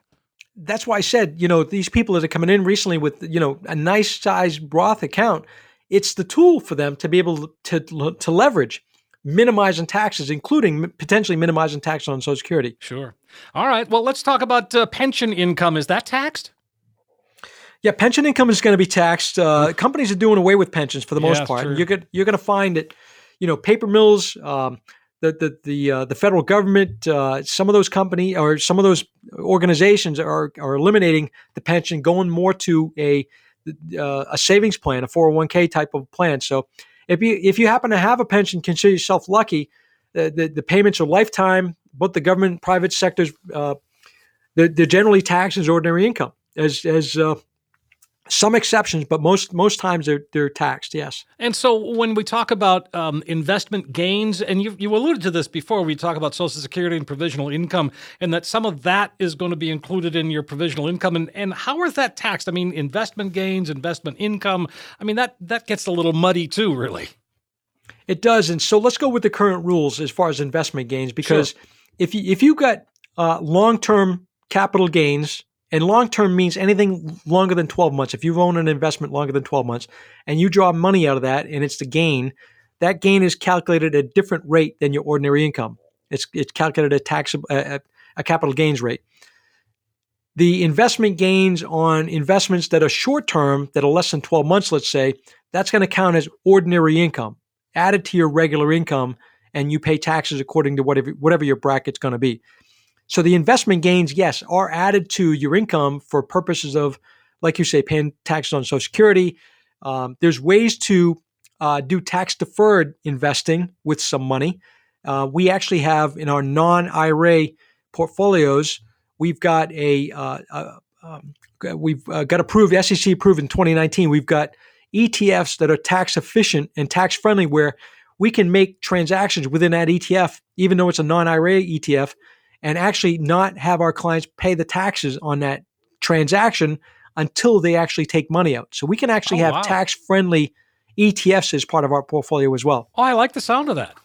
D: that's why I said, you know, these people that are coming in recently with, you know, a nice sized Roth account, it's the tool for them to be able to to leverage. minimizing taxes, including potentially minimizing taxes on Social Security.
F: Sure. All right. Well, let's talk about uh, pension income. Is that taxed?
D: Yeah, pension income is going to be taxed. Uh, companies are doing away with pensions for the most
F: Yeah,
D: part.
F: true.
D: You're going you're going to find that, you know, paper mills, um, the the the uh, the federal government, uh, some of those company or some of those organizations are are eliminating the pension, going more to a uh, a savings plan, a 401k type of plan. So if you if you happen to have a pension, consider yourself lucky. The the, the payments are lifetime. Both the government and private sectors, uh, they're, they're generally taxed as ordinary income. As as uh, some exceptions, but most most times they're they're taxed. Yes.
F: And so when we talk about um, investment gains, and you, you alluded to this before, we talk about Social Security and provisional income, and that some of that is going to be included in your provisional income. And, and how is that taxed? I mean, investment gains, investment income. I mean, that, that gets a little muddy too, really.
D: It does, and so let's go with the current rules as far as investment gains, because if you if you got uh, long term capital gains, and long term means anything longer than twelve months. If you've owned an investment longer than twelve months, and you draw money out of that, and it's the gain, that gain is calculated at a different rate than your ordinary income. It's it's calculated at tax uh, a, a capital gains rate. The investment gains on investments that are short term, that are less than 12 months, let's say, that's going to count as ordinary income added to your regular income, and you pay taxes according to whatever, whatever your bracket's going to be. So the investment gains, yes, are added to your income for purposes of, like you say, paying taxes on Social Security. Um, there's ways to uh, do tax deferred investing with some money. Uh, we actually have in our non IRA portfolios, we've got a uh, uh, um, we've uh, got approved SEC approved in 2019. We've got ETFs that are tax efficient and tax friendly, where we can make transactions within that ETF, even though it's a non IRA ETF, and actually not have our clients pay the taxes on that transaction until they actually take money out. So we can actually
F: Oh,
D: have
F: wow.
D: tax friendly ETFs as part of our portfolio as well.
F: Oh, I like the sound of that.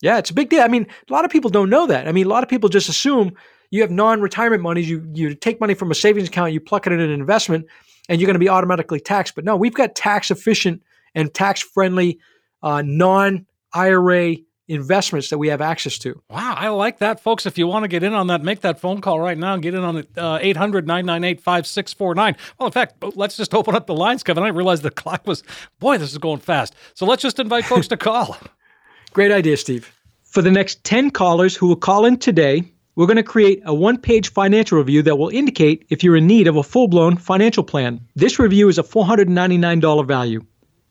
D: Yeah, it's a big deal. I mean, a lot of people don't know that. I mean, a lot of people just assume you have non-retirement monies. You you take money from a savings account, you pluck it in an investment, and you're going to be automatically taxed. But no, we've got tax efficient and tax friendly uh, non-IRA investments that we have access to.
F: Wow, I like that, folks. If you want to get in on that, make that phone call right now and get in on it. Uh, 800 998 5649. Well, in fact, let's just open up the lines, Kevin. I realized the <laughs> clock was, boy, this is going fast. So let's just invite folks to call. <laughs>
D: Great idea, Steve. For the next 10 callers who will call in today, we're going to create a one page financial review that will indicate if you're in need of a full blown financial plan. This review is a $499 value.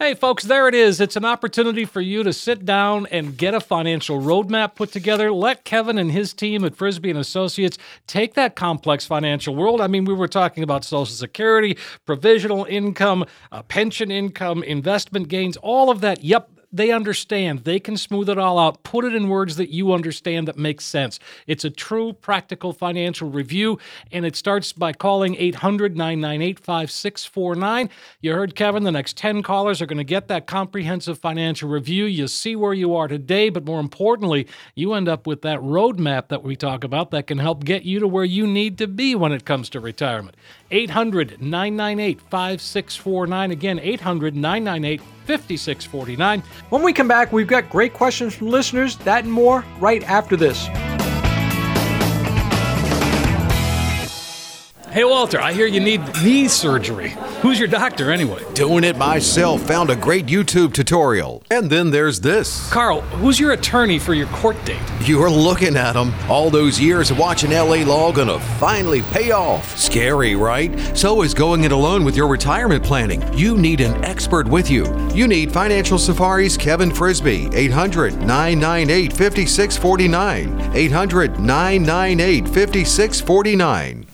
F: Hey, folks, there it is. It's an opportunity for you to sit down and get a financial roadmap put together. Let Kevin and his team at Frisby and Associates take that complex financial world. I mean, we were talking about Social Security, provisional income, uh, pension income, investment gains, all of that. Yep. They understand. They can smooth it all out, put it in words that you understand that makes sense. It's a true practical financial review, and it starts by calling 800 998 5649. You heard Kevin, the next 10 callers are going to get that comprehensive financial review. You see where you are today, but more importantly, you end up with that roadmap that we talk about that can help get you to where you need to be when it comes to retirement. 800 998 5649. Again, 800 998 5649.
D: When we come back, we've got great questions from listeners, that and more right after this.
F: Hey, Walter, I hear you need knee surgery. Who's your doctor anyway?
A: Doing it myself. Found a great YouTube tutorial. And then there's this.
F: Carl, who's your attorney for your court date?
A: You're looking at him. All those years of watching LA Law gonna finally pay off. Scary, right? So is going it alone with your retirement planning. You need an expert with you. You need Financial Safari's Kevin Frisby. 800 998 5649. 800 998 5649.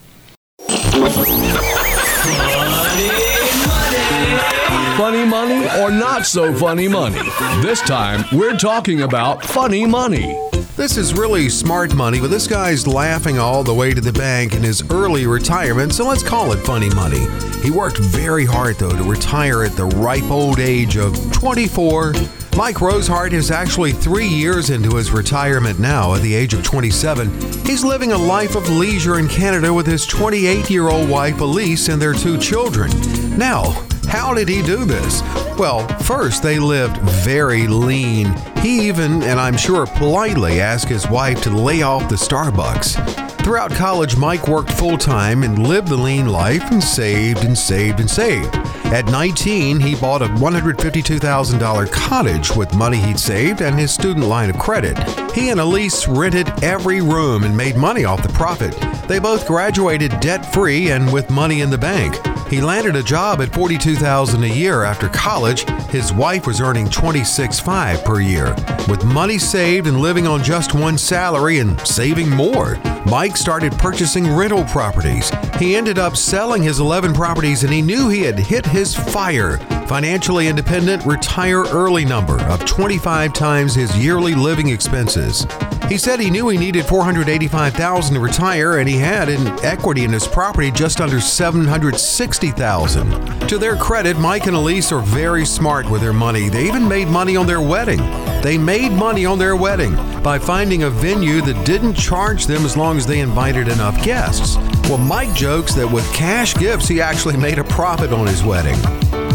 I: Funny money or not so funny money? This time, we're talking about funny money.
A: This is really smart money, but this guy's laughing all the way to the bank in his early retirement, so let's call it funny money. He worked very hard, though, to retire at the ripe old age of 24. Mike Rosehart is actually three years into his retirement now at the age of 27. He's living a life of leisure in Canada with his 28 year old wife Elise and their two children. Now, how did he do this? Well, first, they lived very lean. He even, and I'm sure politely, asked his wife to lay off the Starbucks. Throughout college, Mike worked full time and lived the lean life and saved and saved and saved. At 19, he bought a $152,000 cottage with money he'd saved and his student line of credit. He and Elise rented every room and made money off the profit. They both graduated debt free and with money in the bank. He landed a job at 42,000 a year after college. His wife was earning $26,500 per year. With money saved and living on just one salary and saving more, Mike started purchasing rental properties. He ended up selling his 11 properties and he knew he had hit his fire. Financially independent, retire early number of 25 times his yearly living expenses. He said he knew he needed 485,000 to retire and he had in equity in his property just under 760,000. To their credit, Mike and Elise are very smart with their money. They even made money on their wedding. They made money on their wedding by finding a venue that didn't charge them as long as they invited enough guests. Well, Mike jokes that with cash gifts, he actually made a profit on his wedding.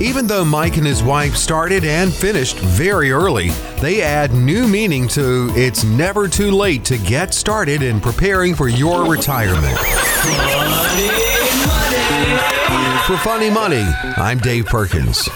A: Even though Mike and his wife started and finished very early, they add new meaning to it's never too late to get started in preparing for your retirement. For Funny Money, I'm Dave Perkins.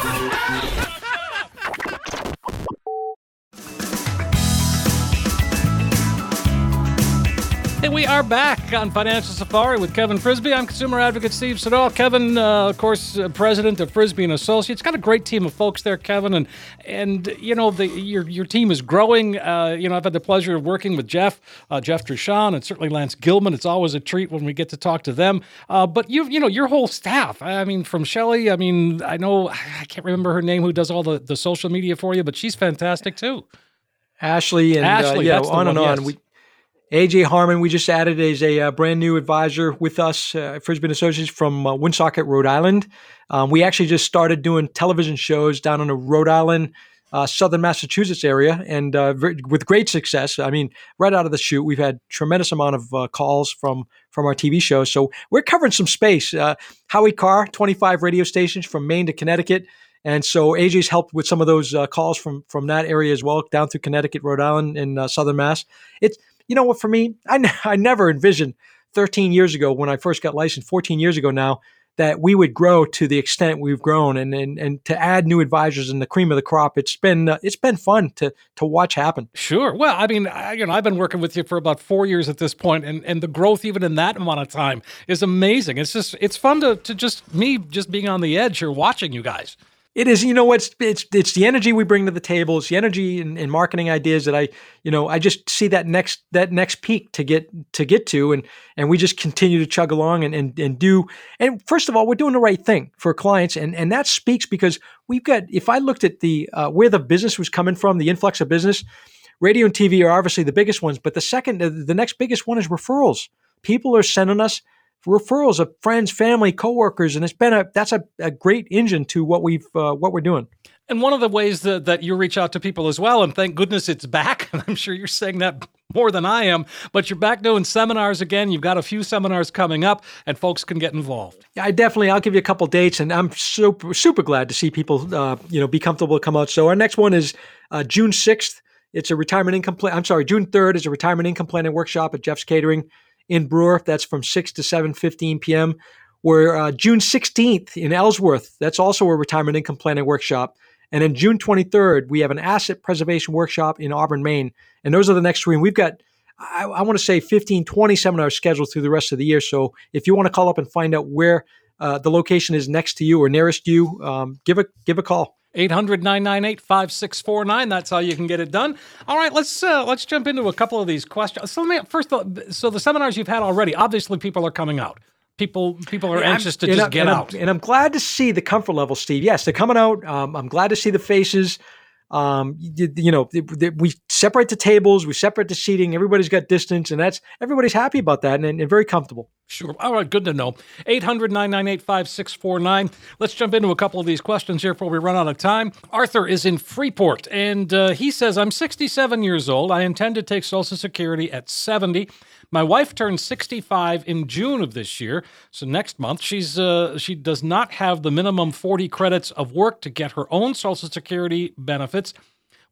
F: We are back on Financial Safari with Kevin Frisby. I'm consumer advocate Steve Siddall. Kevin, uh, of course, uh, president of Frisby and Associates. Got a great team of folks there, Kevin, and and you know the, your your team is growing. Uh, you know, I've had the pleasure of working with Jeff, uh, Jeff Trushon, and certainly Lance Gilman. It's always a treat when we get to talk to them. Uh, but you you know your whole staff. I mean, from Shelly. I mean, I know I can't remember her name who does all the the social media for you, but she's fantastic too.
D: Ashley and
F: Ashley,
D: uh, yeah,
F: that's the
D: on and on.
F: yes.
D: We AJ Harmon, we just added as a uh, brand new advisor with us, uh, Frisby Associates from uh, Woonsocket, Rhode Island. Um, we actually just started doing television shows down in the Rhode Island, uh, southern Massachusetts area, and uh, with great success. I mean, right out of the chute, we've had tremendous amount of uh, calls from from our TV shows. So we're covering some space. Uh, Howie Carr, 25 radio stations from Maine to Connecticut. And so AJ's helped with some of those calls from from that area as well, down through Connecticut, Rhode Island, and Southern Mass. It's you know what for me, I, n- <laughs> I never envisioned 13 years ago when I first got licensed, 14 years ago now, that we would grow to the extent we've grown, and and, and to add new advisors and the cream of the crop. It's been uh, it's been fun to to watch happen.
F: Sure. Well, I mean, I, you know, I've been working with you for about four years at this point, and, and the growth even in that amount of time is amazing. It's just it's fun to, to just me just being on the edge here watching you guys.
D: It is, you know, it's it's it's the energy we bring to the table. It's the energy and, marketing ideas that I, you know, I just see that next that next peak to get to get to, and and we just continue to chug along and and and do. And first of all, we're doing the right thing for clients, and and that speaks because we've got. If I looked at the uh, where the business was coming from, the influx of business, radio and TV are obviously the biggest ones, but the second, the next biggest one is referrals. People are sending us referrals of friends, family, coworkers, and it's been a that's a, a great engine to what we've uh, what we're doing.
F: And one of the ways that, that you reach out to people as well, and thank goodness it's back, and <laughs> I'm sure you're saying that more than I am, but you're back doing seminars again. You've got a few seminars coming up, and folks can get involved.
D: Yeah, I definitely. I'll give you a couple dates, and I'm super super glad to see people, uh, you know, be comfortable to come out. So our next one is uh, June sixth. It's a retirement income plan. I'm sorry, June third is a retirement income planning workshop at Jeff's Catering in Brewer. That's from six to seven fifteen p.m. We're uh, June 16th in Ellsworth. That's also a retirement income planning workshop. And then June 23rd, we have an asset preservation workshop in Auburn, Maine. And those are the next three. And we've got, I, I want to say, 15, 20 seminars scheduled through the rest of the year. So if you want to call up and find out where uh, the location is next to you or nearest you, um, give a give a call.
F: 800 998 5649. That's how you can get it done. All right, let's uh, let's jump into a couple of these questions. So, let me, first, so the seminars you've had already, obviously, people are coming out. People people are anxious to just
D: I'm-
F: get
D: and I'm-
F: out.
D: and I'm glad to see the comfort level, Steve. Yes, they're coming out. Um, I'm glad to see the faces. Um, you, you know, we separate the tables, we separate the seating. Everybody's got distance, and that's everybody's happy about that and, and very comfortable.
F: Sure. All right, good to know. 800 998 5649. Let's jump into a couple of these questions here before we run out of time. Arthur is in Freeport, and uh, he says, I'm 67 years old. I intend to take Social Security at 70. My wife turned 65 in June of this year, so next month. She's uh, she does not have the minimum 40 credits of work to get her own Social Security benefits.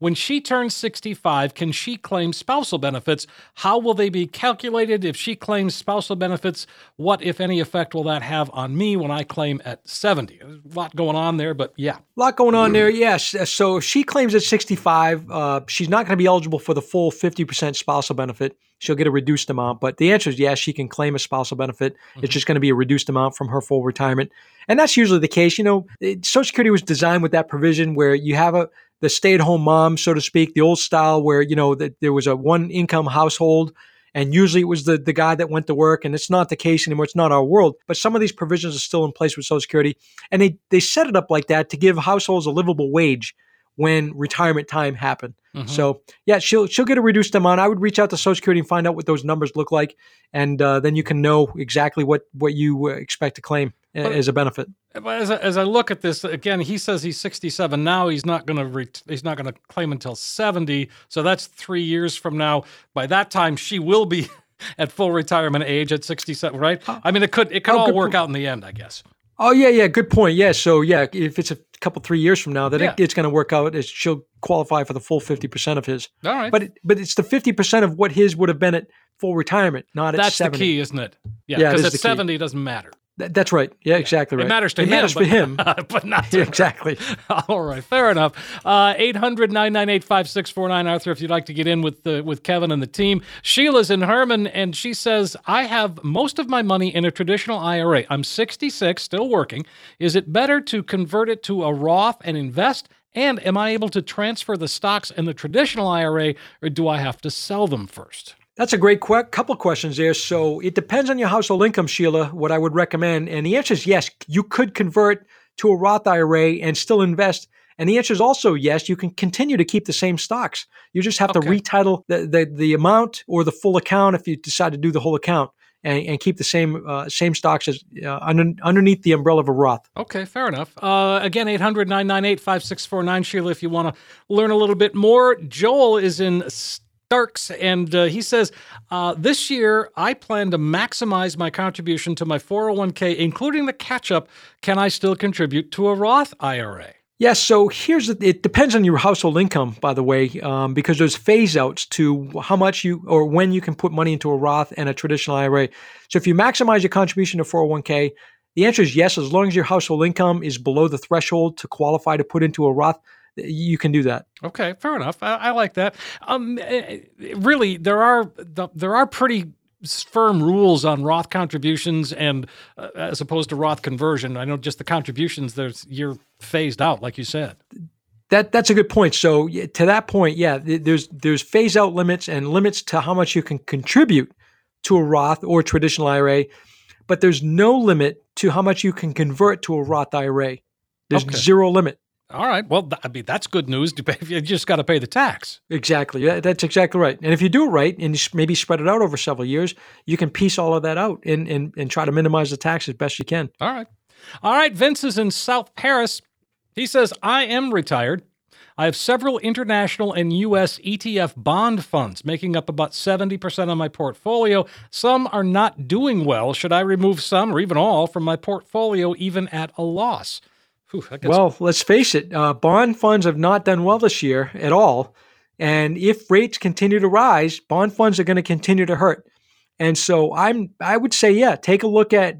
F: When she turns 65, can she claim spousal benefits? How will they be calculated? If she claims spousal benefits, what, if any, effect will that have on me when I claim at 70? There's a lot going on there, but yeah.
D: A lot going on there. Yes. So if she claims at 65, uh, she's not going to be eligible for the full 50% spousal benefit. She'll get a reduced amount. But the answer is yes, she can claim a spousal benefit. It's mm-hmm. just going to be a reduced amount from her full retirement. And that's usually the case. You know, it- Social Security was designed with that provision where you have a the stay-at-home mom, so to speak, the old style where you know that there was a one-income household and usually it was the, the guy that went to work and it's not the case anymore it's not our world but some of these provisions are still in place with social security and they, they set it up like that to give households a livable wage when retirement time happened so yeah she'll she'll get a reduced amount i would reach out to social security and find out what those numbers look like and uh, then you can know exactly what what you uh, expect to claim uh,
F: But-
D: as a benefit
F: But as I, as I look at this again, he says he's 67 now. He's not going to ret- he's not going to claim until 70. So that's three years from now. By that time, she will be <laughs> at full retirement age at 67. Right? I mean, it could it could
D: oh,
F: all work
D: po-
F: out in the end, I guess.
D: Oh yeah, yeah, good point. Yeah, so yeah, if it's a couple three years from now, then
F: Yeah.
D: it, it's going to work out as she'll qualify for the full fifty percent of his.
F: All right.
D: But it, but it's the fifty percent of what his would have been at full retirement, not at seventy.
F: That's the key, isn't it? Yeah,
D: Yeah,
F: because
D: is
F: at
D: the key.
F: 70 it doesn't matter.
D: Th- that's right. Yeah, exactly right.
F: It matters to
D: it
F: him.
D: matters
F: but,
D: for him. <laughs>
F: but not to <laughs>
D: exactly. <laughs>
F: All right, fair enough. Uh, 800 998 5649, Arthur, if you'd like to get in with, the, with Kevin and the team. Sheila's in Hermon, and she says, I have most of my money in a traditional IRA. I'm 66, still working. Is it better to convert it to a Roth and invest? And am I able to transfer the stocks in the traditional IRA, or do I have to sell them first?
D: That's a great que- couple questions there. So it depends on your household income, Sheila. What I would recommend, and the answer is yes. You could convert to a Roth IRA and still invest. And the answer is also yes. You can continue to keep the same stocks. You just have to retitle the, the the amount or the full account if you decide to do the whole account and, and keep the same uh, same stocks as uh, under, underneath the umbrella of a Roth.
F: Okay, fair enough. Uh, again, 800 998 5649. Sheila, if you want to learn a little bit more. Joel is in Starks, and uh, he says, uh, This year, I plan to maximize my contribution to my 401k, including the catch up. Can I still contribute to a Roth IRA?
D: Yes, so here's it depends on your household income, by the way, um, because there's phase outs to how much you or when you can put money into a Roth and a traditional IRA. So if you maximize your contribution to 401k, the answer is yes, as long as your household income is below the threshold to qualify to put into a Roth, you can do that.
F: Okay, fair enough. I, I like that. Um, eh, eh, really, there are the, there are pretty firm rules on Roth contributions and uh, as opposed to Roth conversion. I know just the contributions. There's you're phased out, like you said.
D: That that's a good point. So to that point, yeah, there's there's phase out limits and limits to how much you can contribute to a Roth or traditional IRA, but there's no limit to how much you can convert to a Roth IRA. There's
F: Okay.
D: zero limit.
F: All right. Well, I mean that's good news. <laughs> You just got to pay the tax.
D: Exactly. Yeah, that's exactly right. And if you do it right and maybe spread it out over several years, you can piece all of that out and, and, and try to minimize the tax as best you can.
F: All right. All right. Vince is in South Paris. He says, I am retired. I have several international and U.S. ETF bond funds making up about 70% of my portfolio. Some are not doing well. Should I remove some or even all from my portfolio, even at a loss? Whew,
D: Well, let's face it, uh, bond funds have not done well this year at all. And if rates continue to rise, bond funds are going to continue to hurt. And so I'm I would say, yeah, take a look at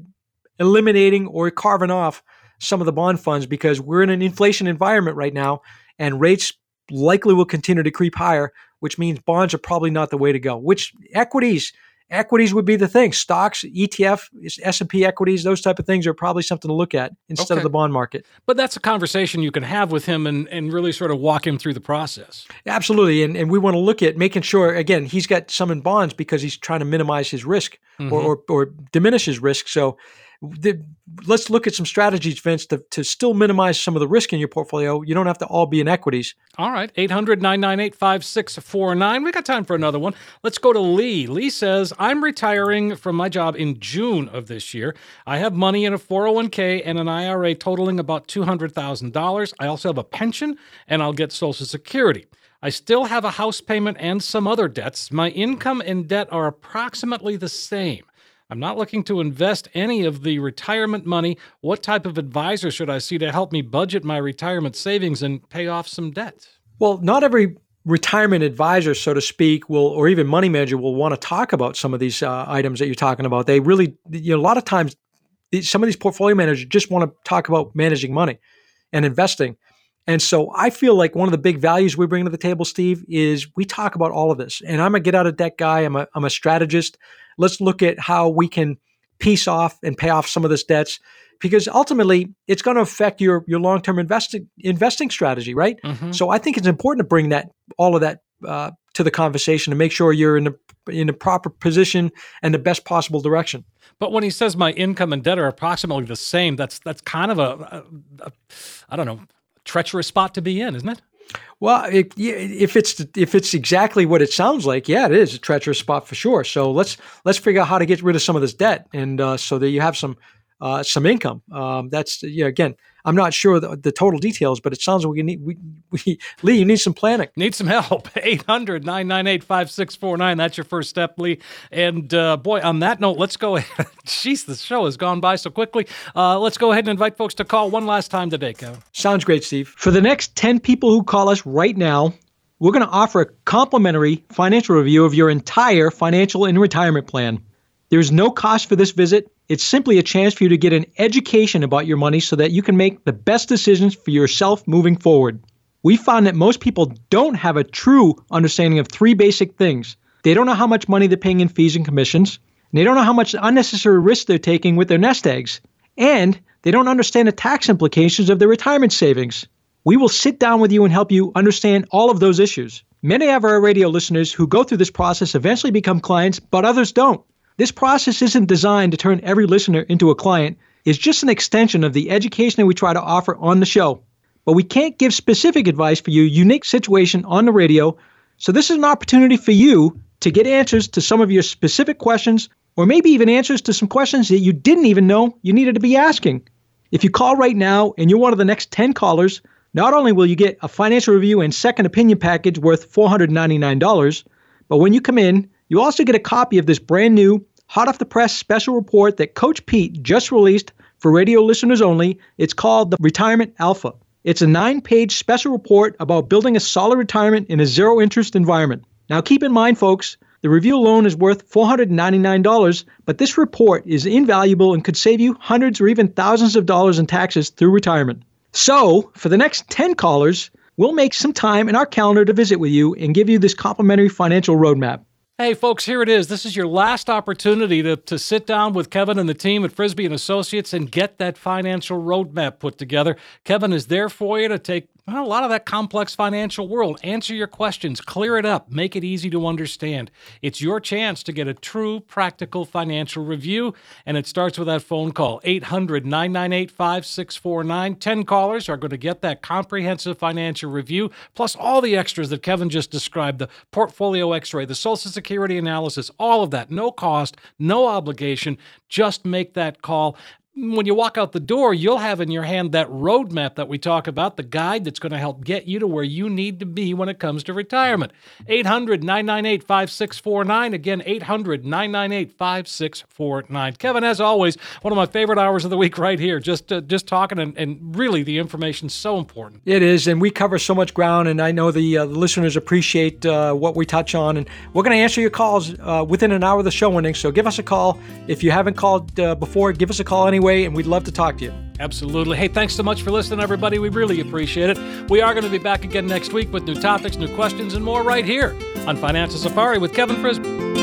D: eliminating or carving off some of the bond funds because we're in an inflation environment right now and rates likely will continue to creep higher, which means bonds are probably not the way to go. Which equities, equities would be the thing. Stocks, ETF, S&P equities, those type of things are probably something to look at instead
F: Okay.
D: of the bond market.
F: But that's a conversation you can have with him and, and really sort of walk him through the process.
D: Absolutely. And, and we want to look at making sure, again, he's got some in bonds because he's trying to minimize his risk or, mm-hmm. or, or diminish his risk. So the, let's look at some strategies, Vince, to, to still minimize some of the risk in your portfolio. You don't have to all be in equities.
F: All right, 800 998 5649. We got time for another one. Let's go to Lee. Lee says, I'm retiring from my job in June of this year. I have money in a 401k and an IRA totaling about $200,000. I also have a pension and I'll get Social Security. I still have a house payment and some other debts. My income and debt are approximately the same. I'm not looking to invest any of the retirement money. What type of advisor should I see to help me budget my retirement savings and pay off some debt?
D: Well, not every retirement advisor, so to speak, will, or even money manager, will want to talk about some of these uh, items that you're talking about. They really, you know, a lot of times, some of these portfolio managers just want to talk about managing money and investing. And so I feel like one of the big values we bring to the table, Steve, is we talk about all of this. And I'm a get out of debt guy. I'm a, I'm a strategist. Let's look at how we can piece off and pay off some of this debts because ultimately it's going to affect your your long term investing investing strategy, right? So I think it's important to bring that all of that uh, to the conversation to make sure you're in the in the proper position and the best possible direction.
F: But when he says my income and debt are approximately the same, that's that's kind of a, a, a I don't know, treacherous spot to be in, isn't it?
D: Well, yeah, if it's if it's exactly what it sounds like, yeah, it is a treacherous spot for sure. So let's let's figure out how to get rid of some of this debt, and uh, so that you have some uh, some income. Um, that's yeah. Again, I'm not sure the, the total details, but it sounds like we need we, we <laughs> Lee, you need some planning.
F: Need some help. <laughs> 800 998 5649. That's your first step, Lee. And uh, boy, on that note, let's go <laughs> ahead. Jeez, the show has gone by so quickly. Uh, let's go ahead and invite folks to call one last time today, Kevin.
D: Sounds great, Steve. For the next 10 people who call us right now, we're going to offer a complimentary financial review of your entire financial and retirement plan. There's no cost for this visit. It's simply a chance for you to get an education about your money so that you can make the best decisions for yourself moving forward. We found that most people don't have a true understanding of three basic things. They don't know how much money they're paying in fees and commissions, and they don't know how much unnecessary risk they're taking with their nest eggs, and they don't understand the tax implications of their retirement savings. We will sit down with you and help you understand all of those issues. Many of our radio listeners who go through this process eventually become clients, but others don't. This process isn't designed to turn every listener into a client. It's just an extension of the education that we try to offer on the show. But we can't give specific advice for your unique situation on the radio. So this is an opportunity for you to get answers to some of your specific questions or maybe even answers to some questions that you didn't even know you needed to be asking. If you call right now and you're one of the next 10 callers, not only will you get a financial review and second opinion package worth $499, but when you come in, you also get a copy of this brand new, hot off the press special report that Coach Pete just released for radio listeners only. It's called the Retirement Alpha. It's a nine page special report about building a solid retirement in a zero interest environment. Now, keep in mind, folks, the review alone is worth $499, but this report is invaluable and could save you hundreds or even thousands of dollars in taxes through retirement. So, for the next 10 callers, we'll make some time in our calendar to visit with you and give you this complimentary financial roadmap.
F: Hey, folks, here it is. This is your last opportunity to, to sit down with Kevin and the team at Frisby and Associates and get that financial roadmap put together. Kevin is there for you to take well, a lot of that complex financial world, answer your questions, clear it up, make it easy to understand. It's your chance to get a true practical financial review, and it starts with that phone call 800 998 5649. 10 callers are going to get that comprehensive financial review, plus all the extras that Kevin just described the portfolio x ray, the Social Security analysis, all of that. No cost, no obligation. Just make that call when you walk out the door, you'll have in your hand that roadmap that we talk about, the guide that's going to help get you to where you need to be when it comes to retirement. 800 998 5649. Again, 800 998 5649. Kevin, as always, one of my favorite hours of the week right here, just uh, just talking, and, and really the information's so important.
D: It is, and we cover so much ground, and I know the, uh, listeners appreciate uh, what we touch on. And we're going to answer your calls uh, within an hour of the show ending. So give us a call if you haven't called uh, before. Give us a call anyway. Way, and we'd love to talk to you.
F: Absolutely. Hey, thanks so much for listening, everybody. We really appreciate it. We are going to be back again next week with new topics, new questions, and more right here on Financial Safari with Kevin Frisby.